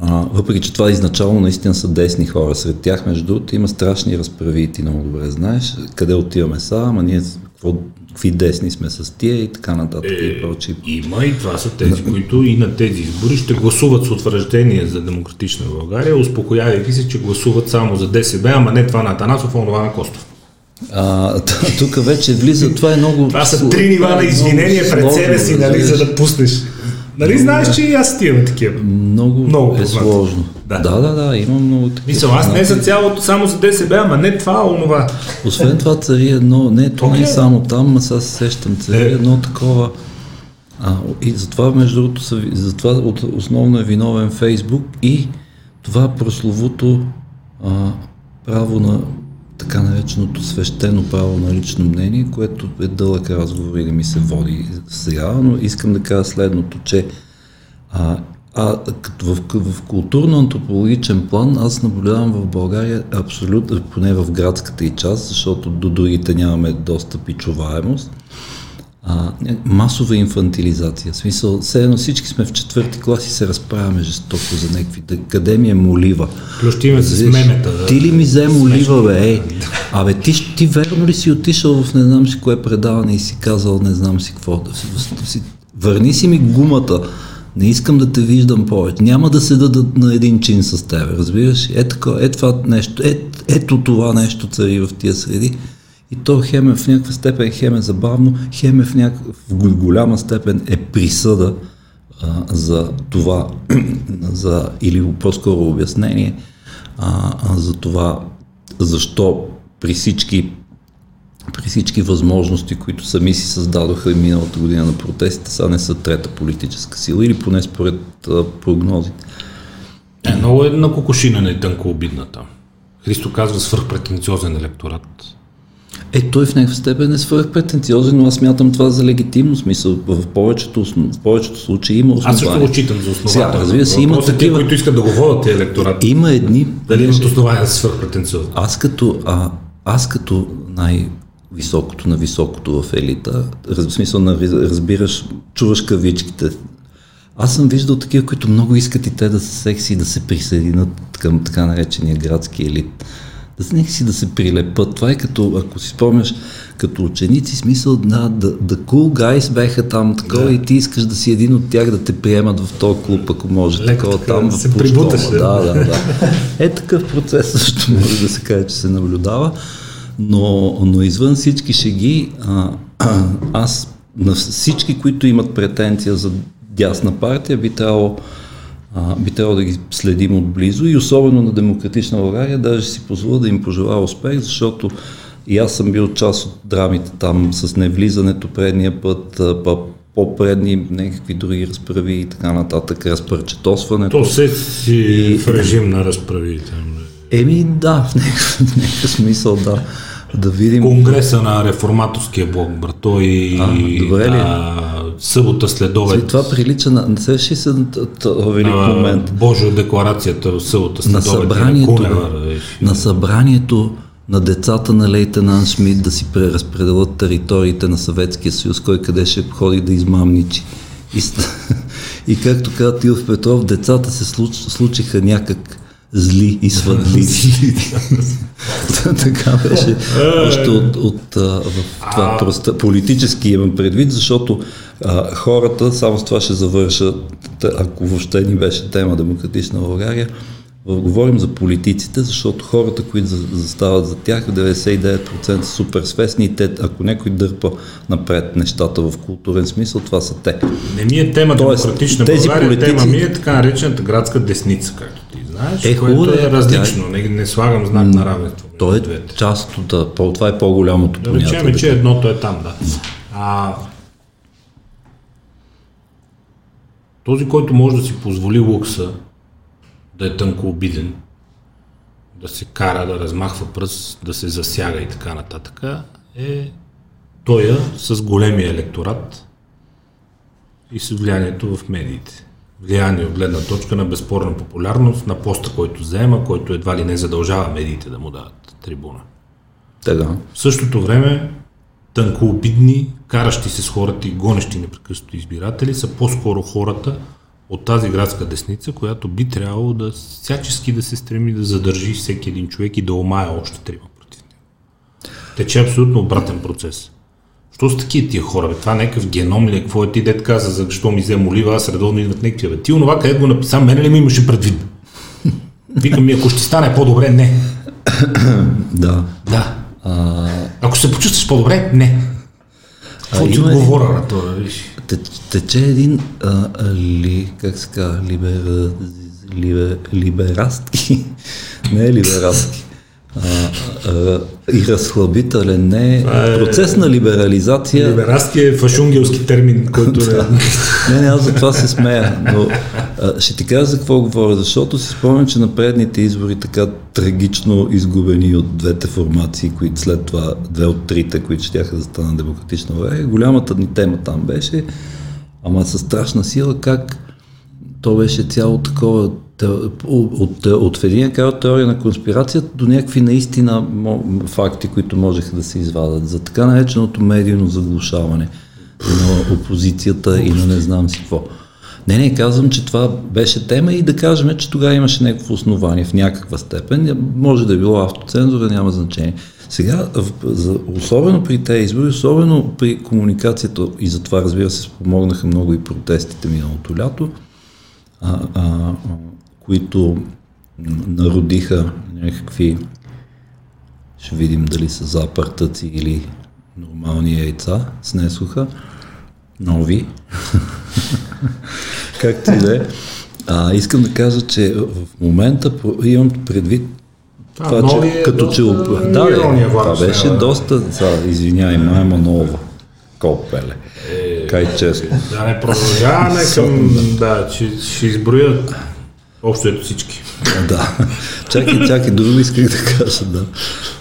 А, въпреки, че това изначално наистина са десни хора. Сред тях, между другото, има страшни разправи ти много добре знаеш. Къде отиваме са, ама ние какво, какви десни сме с тия и така нататък и прочие. Има и това са тези, които и на тези избори ще гласуват с утвърждение за демократична България, успокоявайки се, че гласуват само за ДСБ, ама не това на Атанасов, а онова на Костов. А, тук вече влиза, това е много... Това са три нива на много извинение пред себе си, нали, за да пуснеш. Нали знаеш, че и аз имам такива. Много, Много е познато. сложно. Да. Да. да, да, да, има много такива. Мисъл, аз не за цялото, само за ДСБ, ама не това, а онова. Освен това цари едно, не, то не е само там, а сега се сещам, цари Е. едно такова. А, и затова, между другото, затова от, основно е виновен Фейсбук и това прословото а, право на така нареченото свещено право на лично мнение, което е дълъг разговор и не ми се води сега, но искам да кажа следното, че а, а в, в културно-антропологичен план аз наблюдавам в България абсолютно, поне в градската и част, защото до другите нямаме достъп и чуваемост, а, ня- масова инфантилизация. В смисъл, все едно всички сме в четвърти клас и се разправяме жестоко за някакви, да, къде ми е молива. Плющиме се с мемета. да. Ти ли ми взе молива, бе, ей? Абе, ти, ти верно ли си отишъл в не знам си кое предаване и си казал не знам си какво? Да си, да си, върни си ми гумата. Не искам да те виждам повече. Няма да седа да, на един чин с тебе, разбираш? Е, тако, е това нещо, е, ето това нещо цари в тия среди. И то хем е в някаква степен, хем е забавно, хем е в, някаква, голяма степен е присъда а, за това, за, или по-скоро обяснение а, а, за това защо при всички при всички възможности, които сами си създадоха и миналата година на протестите, са не са трета политическа сила или поне според а, прогнозите. Е, много е на кокошина и тънко обидната. Христо казва свърхпретенциозен електорат. Е, той в някаква степен е свърхпретенциозен, но аз смятам това за легитимно смисъл. В повечето, в повечето случаи има основания. Аз също го читам за. Сега, разбира се, има е такива- Те, които искат да го водят тези електорат. Има едни, Дали имат основания за свърхпретенциозен? Аз като, а, аз като най-високото на високото в елита, в смисъл на, разбираш, чуваш кавичките. Аз съм виждал такива, които много искат и те да са секси и да се присъединят към така наречения градски елит. Да си да се прилепат. Това е като, ако си спомняш, като ученици, смисъл, да, да, да cool guys беха там, такова, да. и ти искаш да си един от тях да те приемат в този клуб, ако може, Леко такова така, там да се прибуташ. Да, да, да. Е такъв процес също може да се каже, че се наблюдава, но, но извън всички шеги, а, а, аз на всички, които имат претенция за дясна партия, би трябвало а, би трябвало да ги следим отблизо и особено на Демократична България, даже си позволя да им пожелая успех, защото и аз съм бил част от драмите там с невлизането предния път, па по-предни някакви други разправи и така нататък, разпърчетосването. То се си и... в режим на разправи. Еми да, в някакъв, в някакъв смисъл да. Да видим. Конгреса на реформаторския блок, брато и а, добре ли? А, събота след обед. Това прилича на... Не се се велик момент. Божия декларацията в събота след на събранието, на, на събранието на децата на лейтенант Шмидт да си преразпределят териториите на Съветския съюз, кой къде ще ходи да измамничи. И, и както каза Тилов Петров, децата се случ, случиха някак зли и свъдливи. така беше още от, от в това просто политически имам предвид, защото а, хората, само с това ще завърша, ако въобще ни беше тема Демократична България, говорим за политиците, защото хората, които застават за тях, 99% са супер свестни и те, ако някой дърпа напред нещата в културен смисъл, това са те. Не ми е тема Тоест, демократична тези България, политици... тема ми е така наречената градска десница, както знаеш, е, което е, е различно, тя... не, не слагам знак на равенство. То е част от, това е по-голямото да понятие. Да речем, че едното е там, да. А, този, който може да си позволи лукса, да е тънко обиден, да се кара, да размахва пръст, да се засяга и така нататък, е тоя с големия електорат и с влиянието в медиите. Влияние от гледна точка на безспорна популярност на поста, който заема, който едва ли не задължава медиите да му дадат трибуна. Така. В същото време тънкообидни, каращи се с хората и гонещи непрекъснато избиратели са по-скоро хората, от тази градска десница, която би трябвало да всячески да се стреми да задържи всеки един човек и да омая още трима против него. Тече абсолютно обратен процес. Що са такива тия хора? Бе? Това е някакъв геном ли? Какво е ти дед каза, за защо ми взема олива, аз редовно идват някакви. Бе. Ти онова, къде го написа, мене ли ми имаше предвид? Викам ми, ако ще стане по-добре, не. да. Да. А... Ако се почувстваш по-добре, не. Какво ти отговоря на това, виж? тече един а, ли, как се казва, либер, либер, либерастки, не е либерастки, а, а, и разхлабителен, не е процес на либерализация. Либерастки е фашунгелски термин, който е... не, не, аз за това се смея, но а, ще ти кажа за какво говоря, защото си спомням, че на предните избори така трагично изгубени от двете формации, които след това, две от трите, които ще да станат демократична България, голямата ни тема там беше, ама със страшна сила, как то беше цяло такова от, от, един край теория на конспирацията до някакви наистина факти, които можеха да се извадат за така нареченото медийно заглушаване на опозицията и на не знам си какво. Не, не, казвам, че това беше тема и да кажем, че тогава имаше някакво основание в някаква степен. Може да е било автоцензура, няма значение. Сега, особено при тези избори, особено при комуникацията, и затова разбира се, спомогнаха много и протестите миналото лято, а, а, които народиха някакви, ще видим дали са запъртъци или нормални яйца, снесоха, нови, както и да е. А, искам да кажа, че в момента имам предвид това, това че, е като че... Да, бе, това беше да. доста... За, извинявай, Майя Манова. Копеле. Е, Кай честно. Да, не продължаваме към... да, че ще изброят общо ето всички. да. Чакай, чакай, друго исках да кажа, да.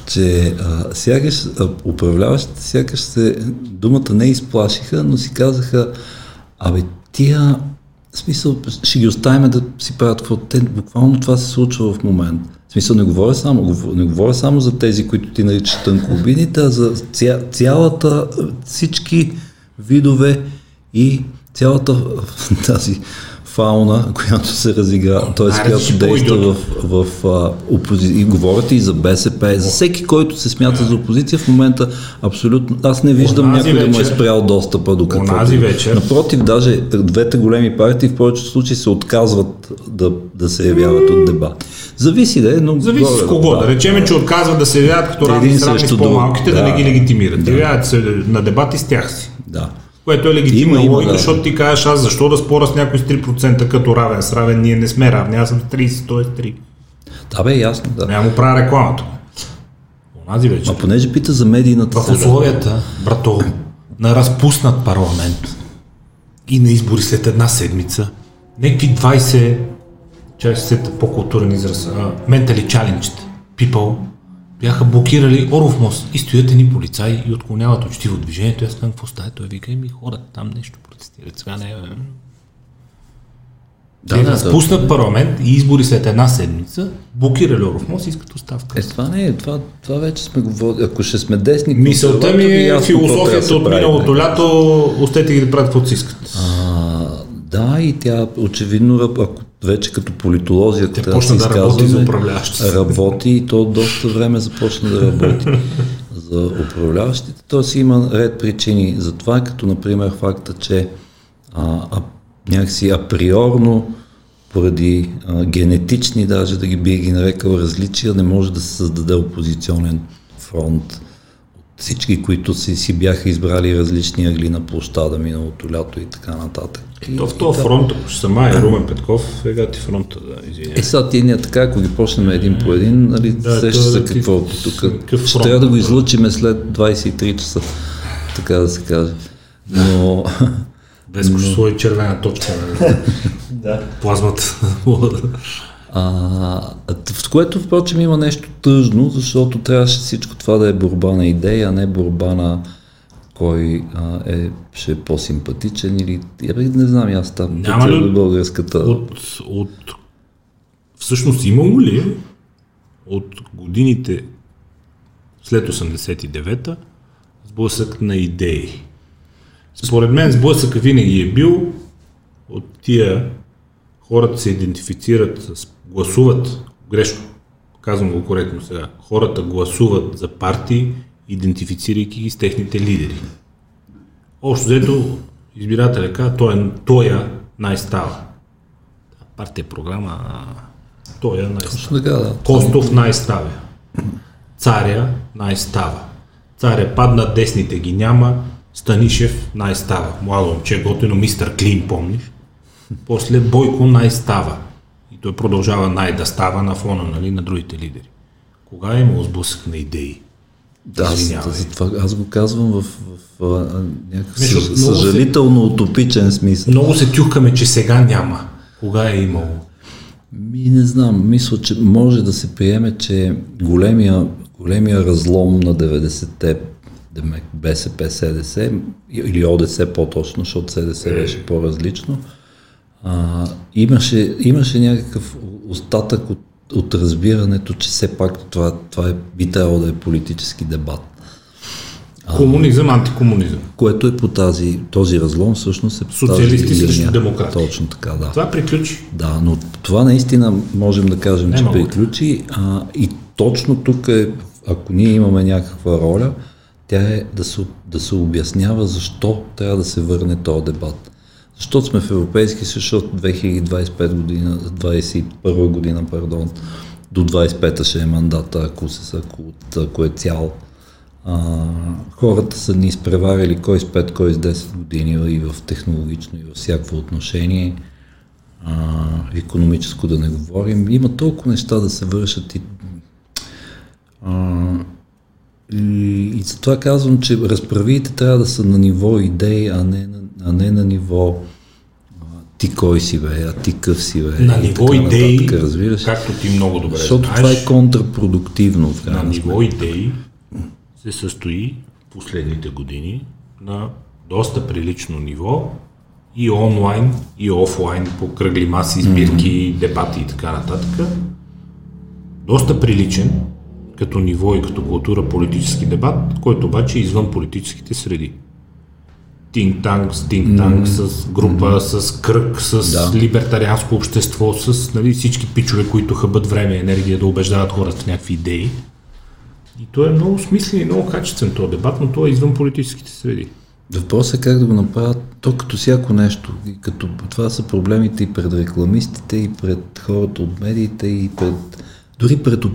Че а, сякаш а, управляващите сякаш се думата не изплашиха, но си казаха, абе тия в смисъл, ще ги оставим да си правят какво. Те, буквално това се случва в момента. В смисъл, не говоря само, не говоря само за тези, които ти наричаш тънкообидните, а за ця, цялата, всички видове и цялата тази фауна, която се разигра, т.е. Която действа в, в а, опозиция. И говорите и за БСП, за всеки, който се смята за опозиция в момента, абсолютно. Аз не виждам някой да му е вечер- спрял достъпа до какво. Онази вечер- Напротив, даже двете големи партии в повечето случаи се отказват да, да се явяват от дебат. Зависи да е, но... Зависи с горе- кого. Да речеме, че отказват да се явяват като равни Един с с по-малките, друг. да, не Да. ги легитимират. Явяват се на дебати с тях си. Да. Което е легитимна Има, има, логика, да. защото ти кажеш аз защо да спора с някой с 3% като равен с равен, ние не сме равни, аз съм с 30, той е 3. Да, бе, ясно, да. Няма му правя рекламата. Онази вече. А понеже пита за медийната В условията, брато, на разпуснат парламент и на избори след една седмица, някакви 20, чай се по-културен израз, ментали чаленджите, people, бяха блокирали Оров мост и стоят едни полицаи и отклоняват учтиво движението. Аз казвам, какво става? Той вика, ми хората там нещо протестират. Сега не е. бе». Да, да, разпуснат парламент и избори след една седмица, блокирали Оров мост и искат оставка. Е, това не е, това, това вече сме говорили. Ако ще сме десни Мисълта ми е да философията от миналото лято, остете ги да правят каквото си искат. А, да, и тя очевидно, ако вече като политолози, ако трябва почна да работи за управляващите. Работи и то доста време започна да работи за управляващите. Тоест има ред причини за това, като например факта, че а, а, някакси априорно поради а, генетични, даже да ги би ги нарекал различия, не може да се създаде опозиционен фронт всички, които си, си бяха избрали различни ъгли на площада миналото лято и така нататък. И- То в този фронт, ако ще сама е Румен Петков, ега ти фронта, да, извиня. Е, сега тия ние така, ако ги почнем един по един, нали, Да, да, сеща се да ти- какво е тук. Ще трябва да го да. излучиме след 23 часа, така да се каже. Но, Без ще сложи червена точка на плазмата. А, в което, впрочем, има нещо тъжно, защото трябваше всичко това да е борба на идеи, а не борба на кой а, е, ще е по-симпатичен или... Я не знам, аз там Няма ли- българската... от, от... Всъщност имало ли от годините след 89-та сблъсък на идеи? Според мен сблъсъка винаги е бил от тия хората се идентифицират с гласуват, грешно, казвам го коректно сега, хората гласуват за партии, идентифицирайки ги с техните лидери. Общо взето избирателя казва, той, е, той е най-става. Партия програма, той е най-става. Така, да. Костов най-ставя. Царя най-става. Царя падна, десните ги няма. Станишев най-става. Младо момче, готино, мистер Клин, помниш? После Бойко най-става. Той продължава най-да става на фона нали, на другите лидери. Кога е имал сблъсък на идеи? Да, Извинявай. затова аз го казвам в, в, в някакъв Нещо съж, много се- съжалително утопичен смисъл. Много се тюхкаме, че сега няма. Кога е имало? Ми не знам, мисля, че може да се приеме, че големия, големия разлом на 90-те, демек, БСП, СДС, или ОДС по-точно, защото СДС беше по-различно, а, имаше, имаше някакъв остатък от, от разбирането, че все пак това, това е, би трябвало да е политически дебат. Комунизъм, антикомунизъм. Което е по тази, този разлом всъщност е по Социалисти срещу демократи. Точно така, да. Това приключи. Да, но това наистина можем да кажем, че Нема го. приключи. А, и точно тук е, ако ние имаме някаква роля, тя е да се, да се обяснява защо трябва да се върне този дебат. Защото сме в Европейски съюз, защото 2025 година, 21 година, пардон, до 25-та ще е мандата, ако, се, ако, ако е цял. А, хората са ни изпреварили кой с 5, кой с 10 години и в технологично, и във всякакво отношение а, економическо да не говорим. Има толкова неща да се вършат и, а, и, и затова казвам, че разправиите трябва да са на ниво идеи, а не на, а не на ниво ти кой си бе, а ти къв си бе. На ниво идеи, нататък, разбираш? както ти много добре Защото знаеш, това е контрапродуктивно. В на ниво идеи се състои последните години на доста прилично ниво и онлайн, и офлайн, по кръгли маси, сбирки, дебати и така нататък. Доста приличен като ниво и като култура политически дебат, който обаче е извън политическите среди. Think tank, с think tank, mm-hmm. с група, mm-hmm. с кръг, с да. либертарианско общество, с нали, всички пичове, които хъбат време и енергия да убеждават хората в някакви идеи. И то е много смислен и много качествен този дебат, но то е извън политическите среди. Въпросът е как да го направят, то като всяко нещо. И като, това са проблемите и пред рекламистите, и пред хората от медиите, и пред, дори пред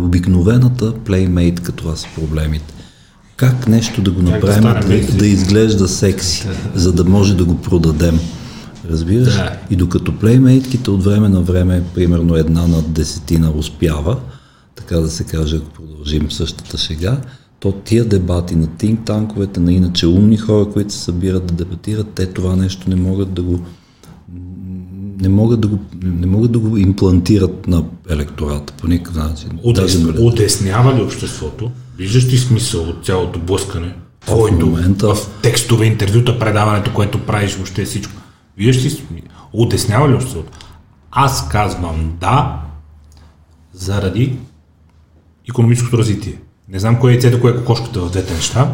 обикновената плеймейтка това са проблемите. Как нещо да го направим да, да, да изглежда секси, за да може да го продадем. Разбираш? Да. И докато плеймейтките от време на време, примерно една на десетина успява, така да се каже, ако продължим същата шега, то тия дебати на тинг танковете, на иначе умни хора, които се събират да дебатират, те това нещо не могат да го не могат да го, не могат да го имплантират на електората по никакъв начин. Удес, удеснява ли обществото? Виждаш ли смисъл от цялото блъскане? Твоето, в, момента... в текстове, интервюта, предаването, което правиш, въобще всичко. Виждаш ли удеснява ли обществото? Аз казвам да, заради економическото развитие. Не знам кое е яйцето, кое е кокошката в двете неща.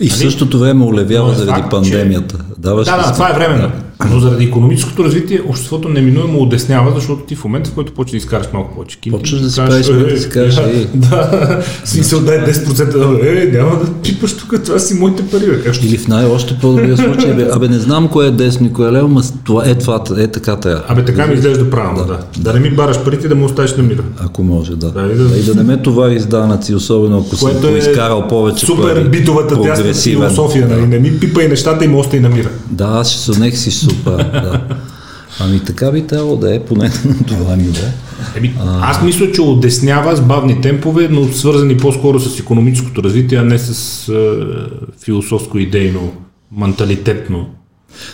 И в нали? същото време олевява заради факт, пандемията. Че... Даваш да, да, това е временно. Но заради економическото развитие обществото неминуемо удеснява, защото ти в момента, в който почнеш да изкараш малко повече кинти, почваш да си правиш да си кажеш, е, да, смисъл дай 10%, е, няма да пипаш тук, това си моите пари. Бе, Или в най-още по-добрия случай, бе, абе не знам кое е десно и кое е лево, но това е това, е така трябва. Абе така ми изглежда правилно, да. да. Не ми бараш парите да му оставиш на мира. Ако може, да. да, и, да... не ме това изданъци, особено ако съм е изкарал повече Супер битовата тясна философия, нали? Не ми пипай нещата и му остай на мира. Да, аз ще се си супер. Да. Ами така би трябвало да е, поне на това ниво. Еми, а... Аз мисля, че отдеснява с бавни темпове, но свързани по-скоро с економическото развитие, а не с е, философско-идейно, менталитетно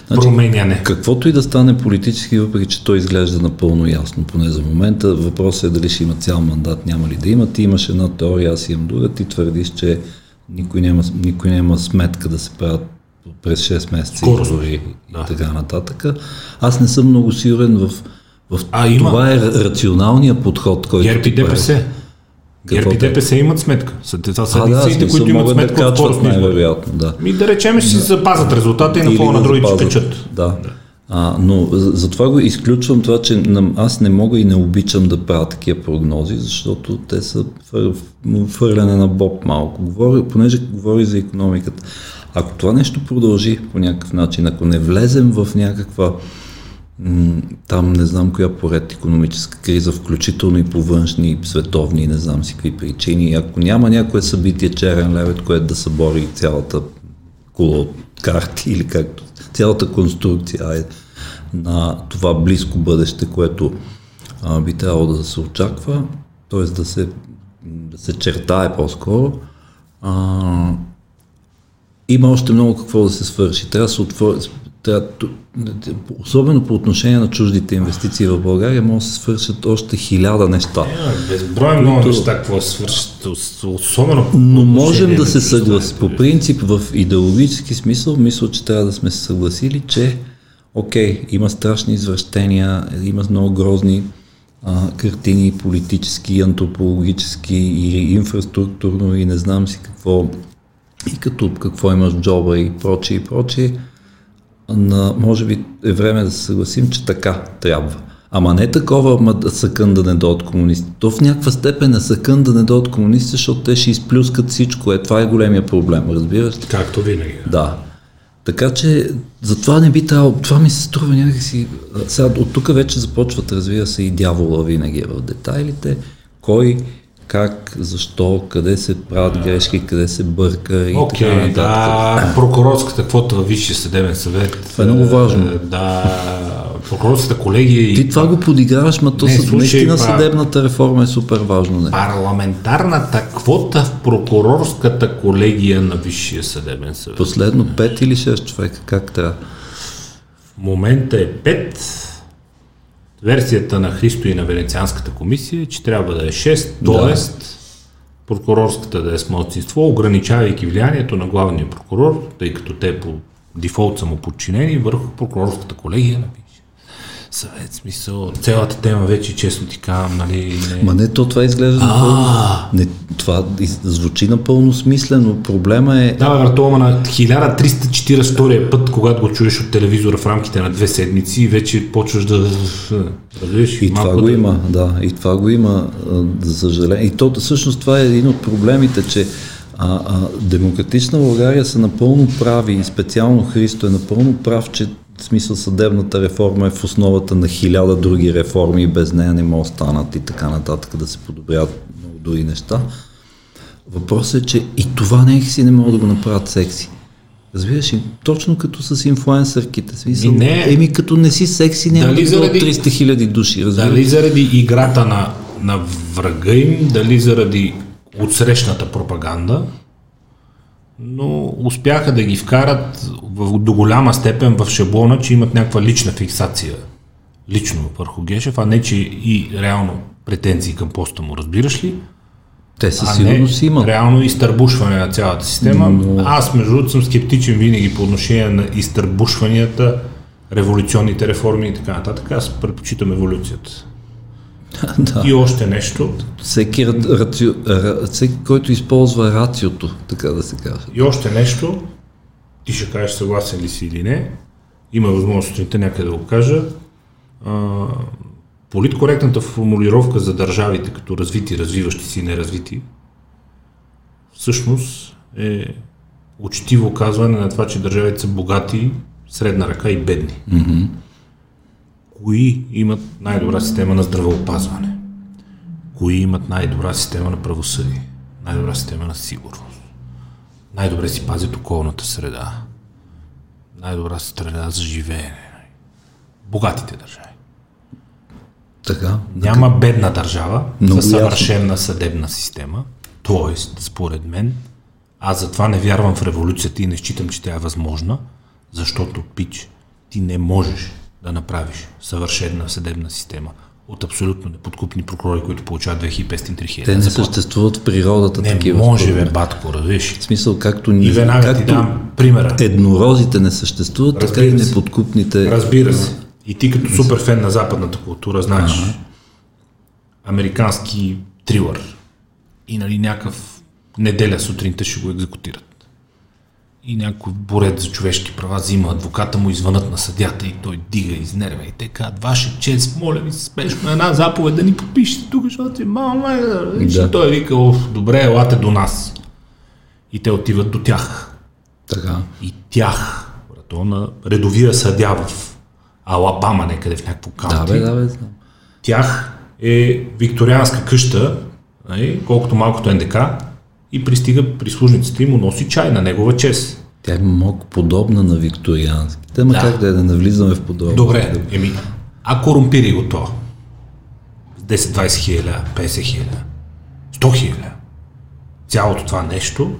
значи, променяне. Каквото и да стане политически, въпреки че той изглежда напълно ясно, поне за момента, въпросът е дали ще има цял мандат, няма ли да има. Ти имаш една теория, аз имам друга, ти твърдиш, че никой няма, никой няма сметка да се правят през 6 месеца Скорост. да. и така нататък. Аз не съм много сигурен в, в а, има. това е рационалният подход, който ГЕРБ и ДПС. ГЕРБ и ДПС имат сметка. Това са единствените, да, които имат сметка да от най-вероятно, да. Ми да речем, ще си запазят резултата и на фона на другите ще качат. Да. да. А, но затова го изключвам това, че аз не мога и не обичам да правя такива прогнози, защото те са фърляне на боб малко. Говоря, понеже говори за економиката. Ако това нещо продължи по някакъв начин, ако не влезем в някаква там не знам коя поред економическа криза, включително и по външни, световни, не знам си какви причини. Ако няма някое събитие черен левет, което да събори цялата кула от карти или както цялата конструкция е на това близко бъдеще, което а, би трябвало да се очаква, т.е. да се, да се чертае по-скоро, а, има още много какво да се свърши. Трябва да се отвори, трябва, особено по отношение на чуждите инвестиции в България, може да се свършат още хиляда неща. Е, безброй много неща, какво се свършат, особено Но можем да се съгласим. По принцип, в идеологически смисъл, мисля, че трябва да сме се съгласили, че окей, има страшни извращения, има много грозни а, картини, политически, антропологически и инфраструктурно и не знам си какво и като какво имаш джоба и прочие и прочие, на, може би е време да се съгласим, че така трябва. Ама не такова ма, съкъндане до от комунисти. То в някаква степен е съкъндане до от комунисти, защото те ще изплюскат всичко. Е, това е големия проблем, разбираш? Както винаги. Да. Така че затова не би трябвало, това ми се струва някакси, сега от тук вече започват, разбира се, и дявола винаги е в детайлите, кой как, защо, къде се правят грешки, къде се бърка и okay, така нататък. да, прокурорската квота във Висшия съдебен съвет. Това е много важно. Е, да, прокурорската колегия. Ти това го подиграваш, но то не, слушай, наистина съдебната реформа е супер важно. Не? Парламентарната квота в прокурорската колегия на Висшия съдебен съвет. Последно 5 или 6 човека, как трябва? В момента е 5 Версията на Христо и на Венецианската комисия е, че трябва да е 6, т.е. прокурорската да е с младсинство, ограничавайки влиянието на главния прокурор, тъй като те по дефолт са му подчинени върху прокурорската колегия на съвет, смисъл, цялата тема вече, честно ти казвам, нали, не... Ма не, то това изглежда напълно. Не, това звучи напълно смислено. Проблема е... Да, бе, брато, на 1342 път, когато го чуеш от телевизора в рамките на две седмици, вече почваш да... Разбираш, И това го да- има, да, и това го има, за съжаление. И то всъщност това е един от проблемите, че а, а, демократична България са напълно прави и специално Христо е напълно прав, че в смисъл съдебната реформа е в основата на хиляда други реформи и без нея не могат да станат и така нататък, да се подобрят много други неща. Въпросът е, че и това не си не могат да го направят секси. Разбираш ли? Точно като с инфлуенсърките. Смисъл, Ми не. Еми като не си секси, няма Дали да заради- 300 хиляди души. Разбираш? Дали заради играта на, на врага им, дали заради отсрещната пропаганда, но успяха да ги вкарат в, до голяма степен в шаблона, че имат някаква лична фиксация лично върху Гешев, а не че и реално претенции към поста му, разбираш ли? Те със А сигурност не имат. реално изтърбушване на цялата система. Но... Аз, между другото, съм скептичен винаги по отношение на изтърбушванията, революционните реформи и така нататък. Аз предпочитам еволюцията. да. И още нещо, Всеки, ра- рацио, ра, всеки, който използва рациото, така да се каже. и още нещо, ти ще кажеш съгласен ли си или не, има възможност сутринта някъде да го кажа, а, политкоректната формулировка за държавите като развити, развиващи си и неразвити, всъщност е учтиво казване на това, че държавите са богати, средна ръка и бедни. Mm-hmm. Кои имат най-добра система на здравеопазване? Кои имат най-добра система на правосъдие? Най-добра система на сигурност? Най-добре си пазят околната среда? Най-добра среда за живеене? Богатите държави. Така. Няма бедна държава Много за съвършена съдебна система. Тоест, според мен, аз затова не вярвам в революцията и не считам, че тя е възможна, защото, пич, ти не можеш да направиш съвършена съдебна система от абсолютно неподкупни прокурори, които получават 2500-3000 Те не съществуват в природата Не такива. може, бе, батко, разбираш. В смисъл, както И ни, веднага както ти дам примера. еднорозите не съществуват, така и Разбира неподкупните. Разбира се. И ти като супер фен на западната култура знаеш американски трилър и нали някакъв неделя сутринта ще го екзекутират. И някой борец за човешки права взима адвоката му извънат на съдята и той дига изнервя и те казват, ваше чест, моля ви спешно една заповед да ни подпишете тук, защото си мал Да. Той вика, Оф, добре, елате до нас. И те отиват до тях Така. и тях, брато, на редовия съдя в Алабама, някъде в някакво Да, каунти. бе, да, бе. Тях е викторианска къща, нали, колкото малкото НДК, и пристига прислужницата и му носи чай на негова чест. Тя е малко подобна на викториански. Те ма Да. как да е, да не влизаме в подобно. Добре, еми, а корумпири го то. 10-20 хиляди, 50 хиляди, 100 хиляди. Цялото това нещо,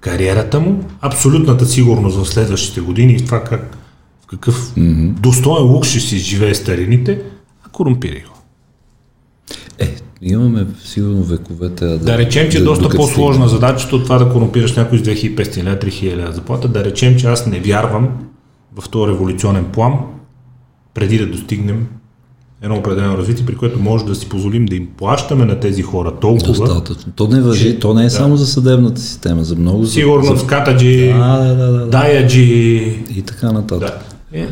кариерата му, абсолютната сигурност в следващите години и това как, в какъв mm-hmm. достоен лук ще си живее старините, а корумпири го. Е, имаме сигурно вековете. Да, Да речем, че е да- доста докато по-сложна задачата от това да корумпираш някой с 2500 или 3000 заплата. Да речем, че аз не вярвам в този революционен план, преди да достигнем едно определено развитие, при което може да си позволим да им плащаме на тези хора толкова. Достатъчно. То не въжи, то не е само за съдебната система, за много. за- Сигурност, катаджи, А, да, да, да, да. даяджи. И така нататък. Да. Е,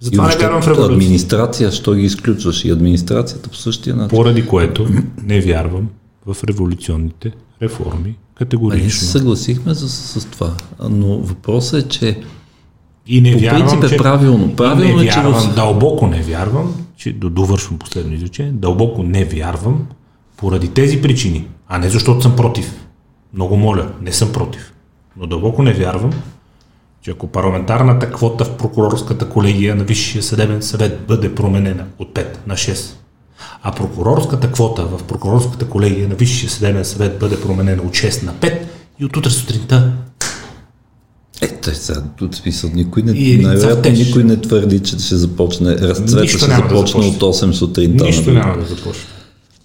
затова не вярвам в революция. администрация, що ги изключваш? И администрацията по същия начин. Поради което не вярвам в революционните реформи А ние категорично. се съгласихме с, с това. Но въпросът е, че И не По вярвам, принцип е че, правилно. Правилно е, не че вярвам, в- дълбоко не вярвам, че до- довършвам последно изречение, дълбоко не вярвам поради тези причини, а не защото съм против. Много моля, не съм против. Но дълбоко не вярвам, че ако парламентарната квота в прокурорската колегия на Висшия съдебен съвет бъде променена от 5 на 6, а прокурорската квота в прокурорската колегия на Висшия съдебен съвет бъде променена от 6 на 5 и от утре сутринта е, той сега тут смисъл, никой не, най-вероятно никой не твърди, че ще започне, разцвета ще да започне започне. от 8 сутринта. нищо нали? няма да започне.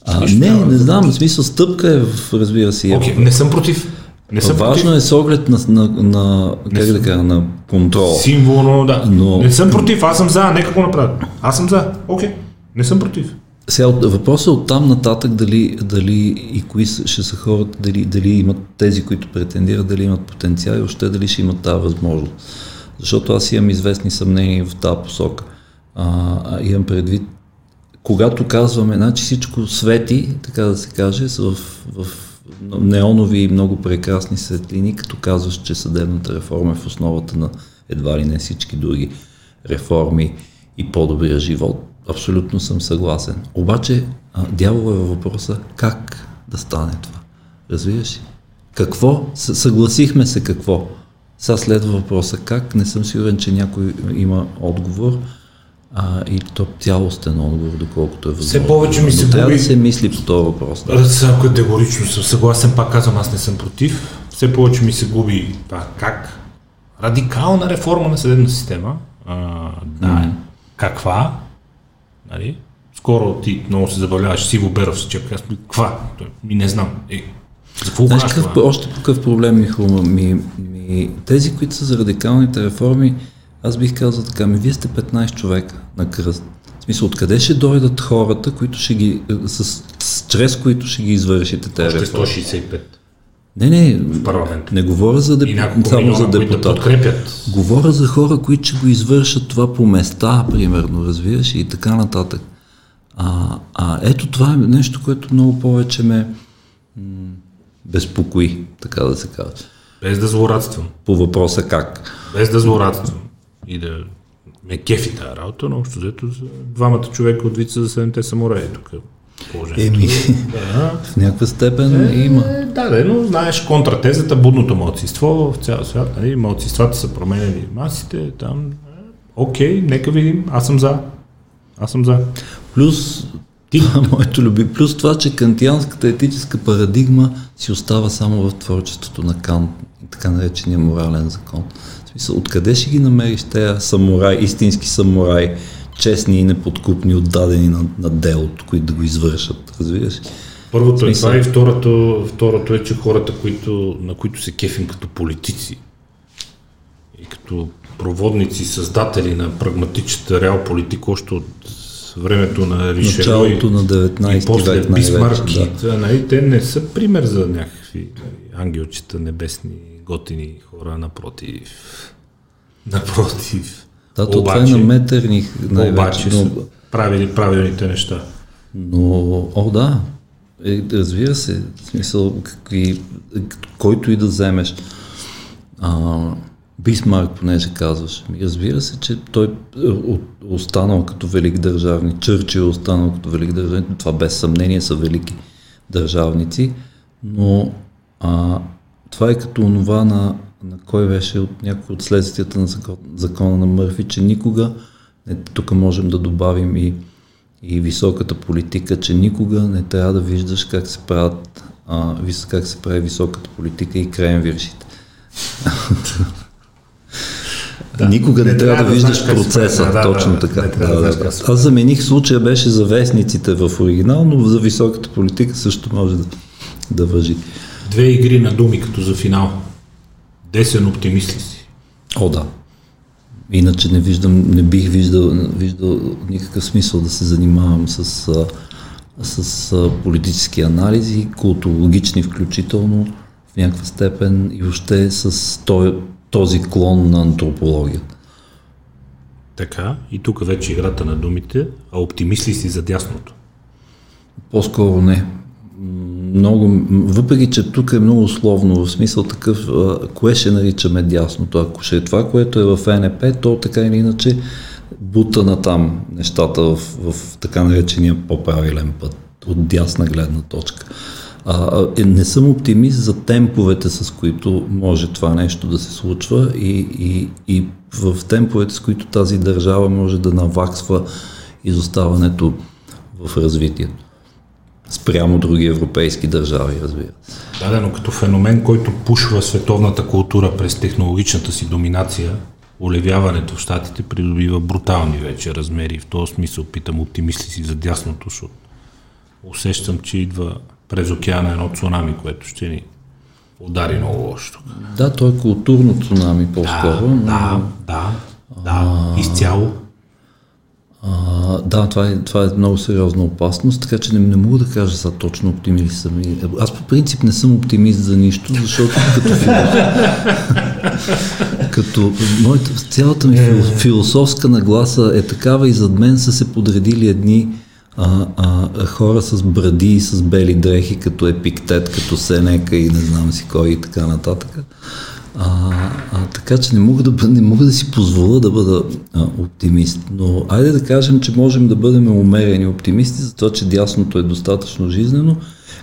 А, Нищо не, не да знам, в смисъл стъпка е, в, разбира се. Окей, Okay. не съм против. Не съм Важно против. е с оглед на, на, на как да кажа, на контрол. Символно, да. Но- Не съм против, аз съм за, нека го направят. Аз съм за, окей. Не съм против. Сега въпросът е от там нататък дали, дали и кои ще са хората, дали, дали имат тези, които претендират, дали имат потенциал и още дали ще имат тази възможност. Защото аз имам известни съмнения в тази посока. А, имам предвид, когато казваме, значи всичко свети, така да се каже, в, в неонови и много прекрасни светлини, като казваш, че съдебната реформа е в основата на едва ли не всички други реформи и по-добрия живот. Абсолютно съм съгласен. Обаче дявол е във въпроса как да стане това. Разбираш ли? Какво? Съгласихме се какво? Сега следва въпроса как. Не съм сигурен, че някой има отговор. А, и то цялостен отговор, доколкото е възможно. повече ми се трябва губи- да се мисли по този въпрос. Да. Аз категорично съм съгласен, пак казвам, аз не съм против. Все повече ми се губи това как. Радикална реформа на съдебна система. А, да. Каква? Нали? Скоро ти много се забавляваш, Сиво Беров се чепка. Аз каква? Ми не знам. Е, за какво Знаеш какъв, още какъв проблем ми хрума? Ми, ми, тези, които са за радикалните реформи, аз бих казал така, ми вие сте 15 човека на кръст. В смисъл, откъде ще дойдат хората, които ще ги, е, с, с, чрез които ще ги извършите тези реформи? 165 Не, не, в парламент. не говоря за деп... само милиона, за депутат. подкрепят. Говоря за хора, които ще го извършат това по места, примерно, разбираш, и така нататък. А, а ето това е нещо, което много повече ме м- безпокои, така да се каже. Без да злорадствам. По въпроса как. Без да злорадствам. И да ме кефи тази работа, но общо взето за двамата човека от вица за седемте самураи тук. Положението. Еми, Да. в някаква степен има. Е, да, да, но знаеш контратезата, будното младсинство в цял свят, нали, младсинствата са променени масите, там, е, окей, нека видим, аз съм за. Аз съм за. Плюс, Ти- това е моето люби, плюс това, че кантианската етическа парадигма си остава само в творчеството на Кант, така наречения морален закон. Откъде ще ги намериш тези самураи, истински самураи, честни и неподкупни, отдадени на, на делото, които да го извършат, разбираш? Първото е това и второто, второто е, че хората, които, на които се кефим като политици и като проводници, създатели на прагматичната реал политика, още от времето на Ришело и, Началото на 19 и после век Бисмарк, да. и нали, те не са пример за някакви ангелчета, небесни, готини хора, напротив. Напротив. Да, то това е на най-вече. обаче но- правили правилните неща. Но, о да, е, разбира се, в смисъл, какви, който и да вземеш. А, Бисмарк, понеже казваш, ми разбира се, че той е останал като велик държавник, Чърчил е останал като велик държавник, това без съмнение са велики държавници, но а, това е като онова на, на кой беше от някои от следствията на закон, закона на Мърфи, че никога, не, тук можем да добавим и, и високата политика, че никога не трябва да виждаш как се правят а, как се прави високата политика и кренвиршите. Да, Никога не, не трябва да, трябва да виждаш процеса. Да, точно да, така. не да Да, да. Аз замених случая беше за вестниците в оригинал, но за високата политика също може да, да въжи. Две игри на думи като за финал. Десен оптимист ли си? О, да. Иначе не виждам, не бих виждал, виждал никакъв смисъл да се занимавам с, с политически анализи, култологични включително в някаква степен и въобще с този клон на антропологията. Така, и тук вече играта на думите, а оптимист ли си за дясното? По-скоро не. Много, въпреки, че тук е много условно, в смисъл такъв, кое ще наричаме дясното. Ако ще е това, което е в НП, то така или иначе бута на там нещата в, в така наречения по-правилен път, от дясна гледна точка. А, е, не съм оптимист за темповете, с които може това нещо да се случва и, и, и в темповете, с които тази държава може да наваксва изоставането в развитието спрямо други европейски държави, разбира се. Да, да, но като феномен, който пушва световната култура през технологичната си доминация, олевяването в щатите придобива брутални вече размери. В този смисъл питам оптимист ли си за дясното, защото усещам, че идва през океана едно цунами, което ще ни удари много лошо. Да, то е културно цунами по-скоро. Да, да, да, да, изцяло. А, да, това е, това е много сериозна опасност, така че не, не мога да кажа са точно оптимист съм. Аз по принцип не съм оптимист за нищо, защото като като моята, цялата ми философска нагласа е такава и зад мен са се подредили едни а, а, хора с бради и с бели дрехи, като Епиктет, като Сенека и не знам си кой и така нататък. А, а, така че не мога, да, не мога да си позволя да бъда а, оптимист. Но айде да кажем, че можем да бъдем умерени оптимисти, за това, че дясното е достатъчно жизнено,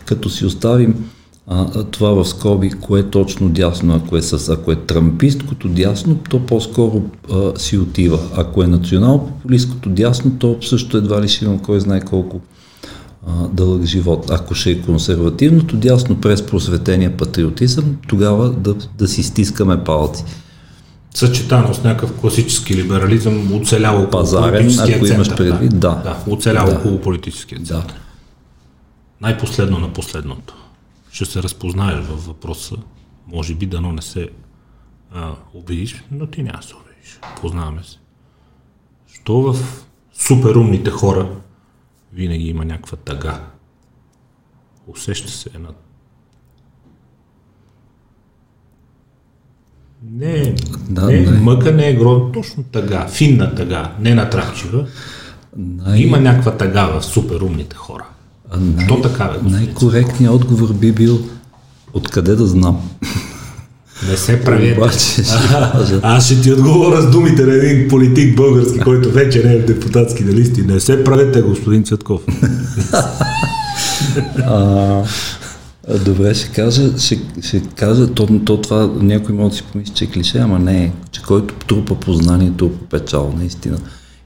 като си оставим а, това в скоби, кое е точно дясно, ако е, с, ако е трамписткото дясно, то по-скоро а, си отива. Ако е национал-популистското дясно, то също едва ли ще имам кой знае колко а, дълъг живот. Ако ще е консервативното дясно през просветения патриотизъм, тогава да, да си стискаме палци. Съчетано с някакъв класически либерализъм, оцелял около Пазарен, политическия ако имаш център. предвид, да. да оцелял Да. около политическия център. Да. Най-последно на последното. Ще се разпознаеш във въпроса. Може би дано не се а, обидиш, но ти няма да се обидиш. Познаваме се. Що в суперумните хора винаги има някаква тъга. Усеща се една Не, Да, не, не. мъка не е гро, точно тъга, финна тъга, не натрапчива. Най- Има някаква тъга в суперумните хора. а най- То така, най-коректният отговор би бил откъде да знам. Не се правете. Обаче Аз ще ти отговоря с думите на един политик български, който вече не е в депутатските листи. Не се правете, господин Цветков. А, а, добре, ще кажа, ще, ще кажа то, то това някой може да си помисли, че е клише, ама не е, че който трупа познание, трупа печал, наистина.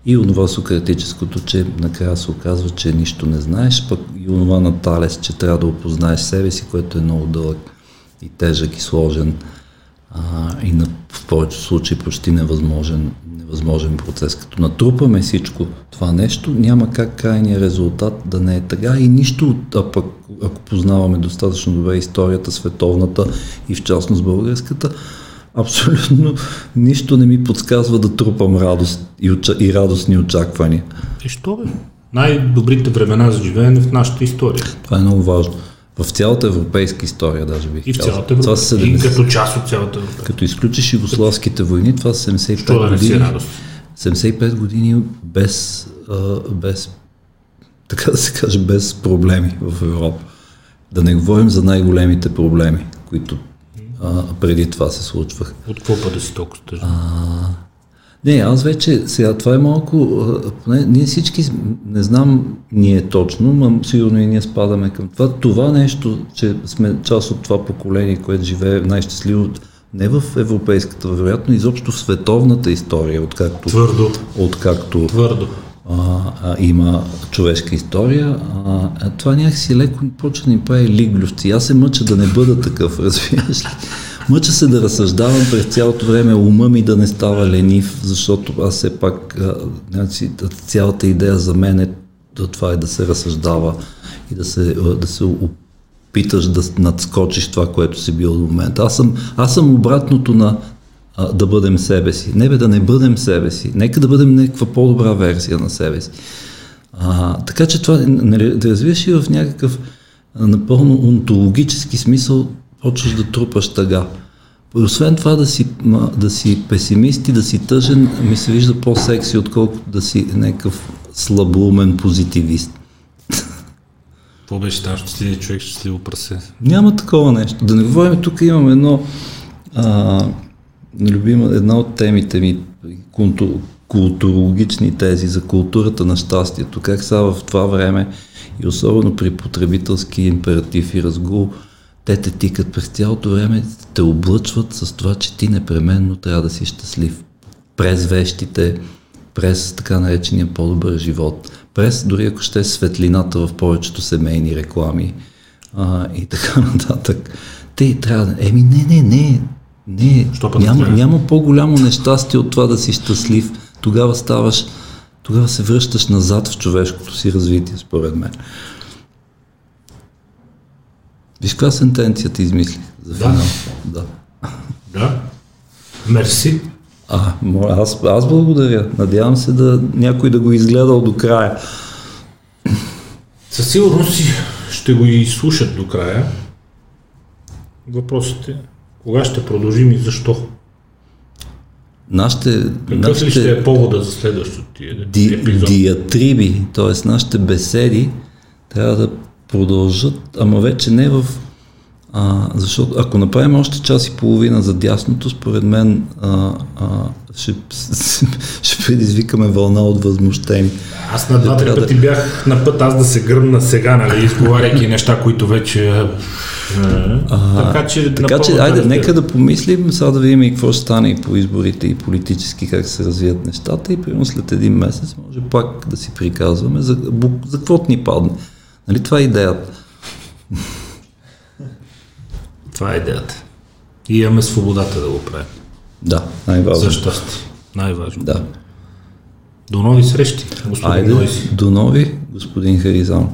И онова сократическото, че накрая се оказва, че нищо не знаеш, пък и онова на Талес, че трябва да опознаеш себе си, което е много дълъг и тежък и сложен а, и на, в повечето случаи почти невъзможен, невъзможен процес. Като натрупаме всичко това нещо, няма как крайният резултат да не е така и нищо, от- а пък ако познаваме достатъчно добре историята, световната и в частност българската, абсолютно нищо не ми подсказва да трупам радост и, оча, и радостни очаквания. И що бе? Най-добрите времена за живеене в нашата история. Това е много важно. В цялата европейска история даже бих И в цялата Това Европа. И 70 като част от цялата Европа. Като изключиш югославските войни, това са 75 Що да години. радост? 75 години без, а, без, така да се каже, без проблеми в Европа. Да не говорим за най-големите проблеми, които а, преди това се случваха. От какво па да си толкова тъжен? Не, аз вече, сега това е малко, поне, ние всички, не знам ние точно, но сигурно и ние спадаме към това. Това нещо, че сме част от това поколение, което живее най-щастливо, не в европейската, вероятно изобщо в световната история, откакто, Твърдо. откакто Твърдо. а, а, има човешка история, а, а това някакси леко почва да ни прави лиглювци. Аз се мъча да не бъда такъв, разбираш ли? Мъча се да разсъждавам през цялото време, ума ми да не става ленив, защото аз все пак, значи, цялата идея за мен е това е да се разсъждава и да се, да се опиташ да надскочиш това, което си бил до момента. Аз съм, аз съм обратното на да бъдем себе си. Не бе да не бъдем себе си. Нека да бъдем някаква по-добра версия на себе си. А, така че това нали, да развиеш и в някакъв напълно онтологически смисъл почваш да трупаш тъга. Освен това да си, да си песимист и да си тъжен, ми се вижда по-секси, отколкото да си някакъв слабоумен позитивист. Какво беше там щастливи човек, щастливо прасе? Няма такова нещо. Да не говорим, тук имам едно а, любима, една от темите ми, култу, културологични тези за културата на щастието. Как сега в това време и особено при потребителски императив и разгул, те те тикат през цялото време, те облъчват с това, че ти непременно трябва да си щастлив. През вещите, през така наречения по-добър живот, през дори ако ще е светлината в повечето семейни реклами а, и така нататък. Те трябва да... Еми не, не, не, не. Няма, няма по-голямо нещастие от това да си щастлив. Тогава ставаш, тогава се връщаш назад в човешкото си развитие, според мен. Виж каква сентенция ти измисли за Да. финал. Да. Да. Мерси. А, аз, аз благодаря. Надявам се да някой да го изгледал до края. Със сигурност си ще го и слушат до края. Въпросът е кога ще продължим и защо? Нашите, Какъв ли ще е повода за следващото ти ди, епизод? диатриби, т.е. нашите беседи, трябва да продължат, ама вече не в... А, защото ако направим още час и половина за дясното, според мен а, а, ще, ще предизвикаме вълна от възмущени. Аз на два-три да- пъти бях на път аз да се гръмна сега, нали, изговаряйки неща, които вече... е, така че, Така че, айде, те нека да помислим, сега да видим и какво ще стане и по изборите и политически, как се развият нещата и примерно след един месец може пак да си приказваме за, за каквото ни падне. Нали това е идеята? Това е идеята. И имаме свободата да го правим. Да, най-важно. За щастие. Най-важно. Да. До нови срещи, господин Айде, до нови, господин Харизанов.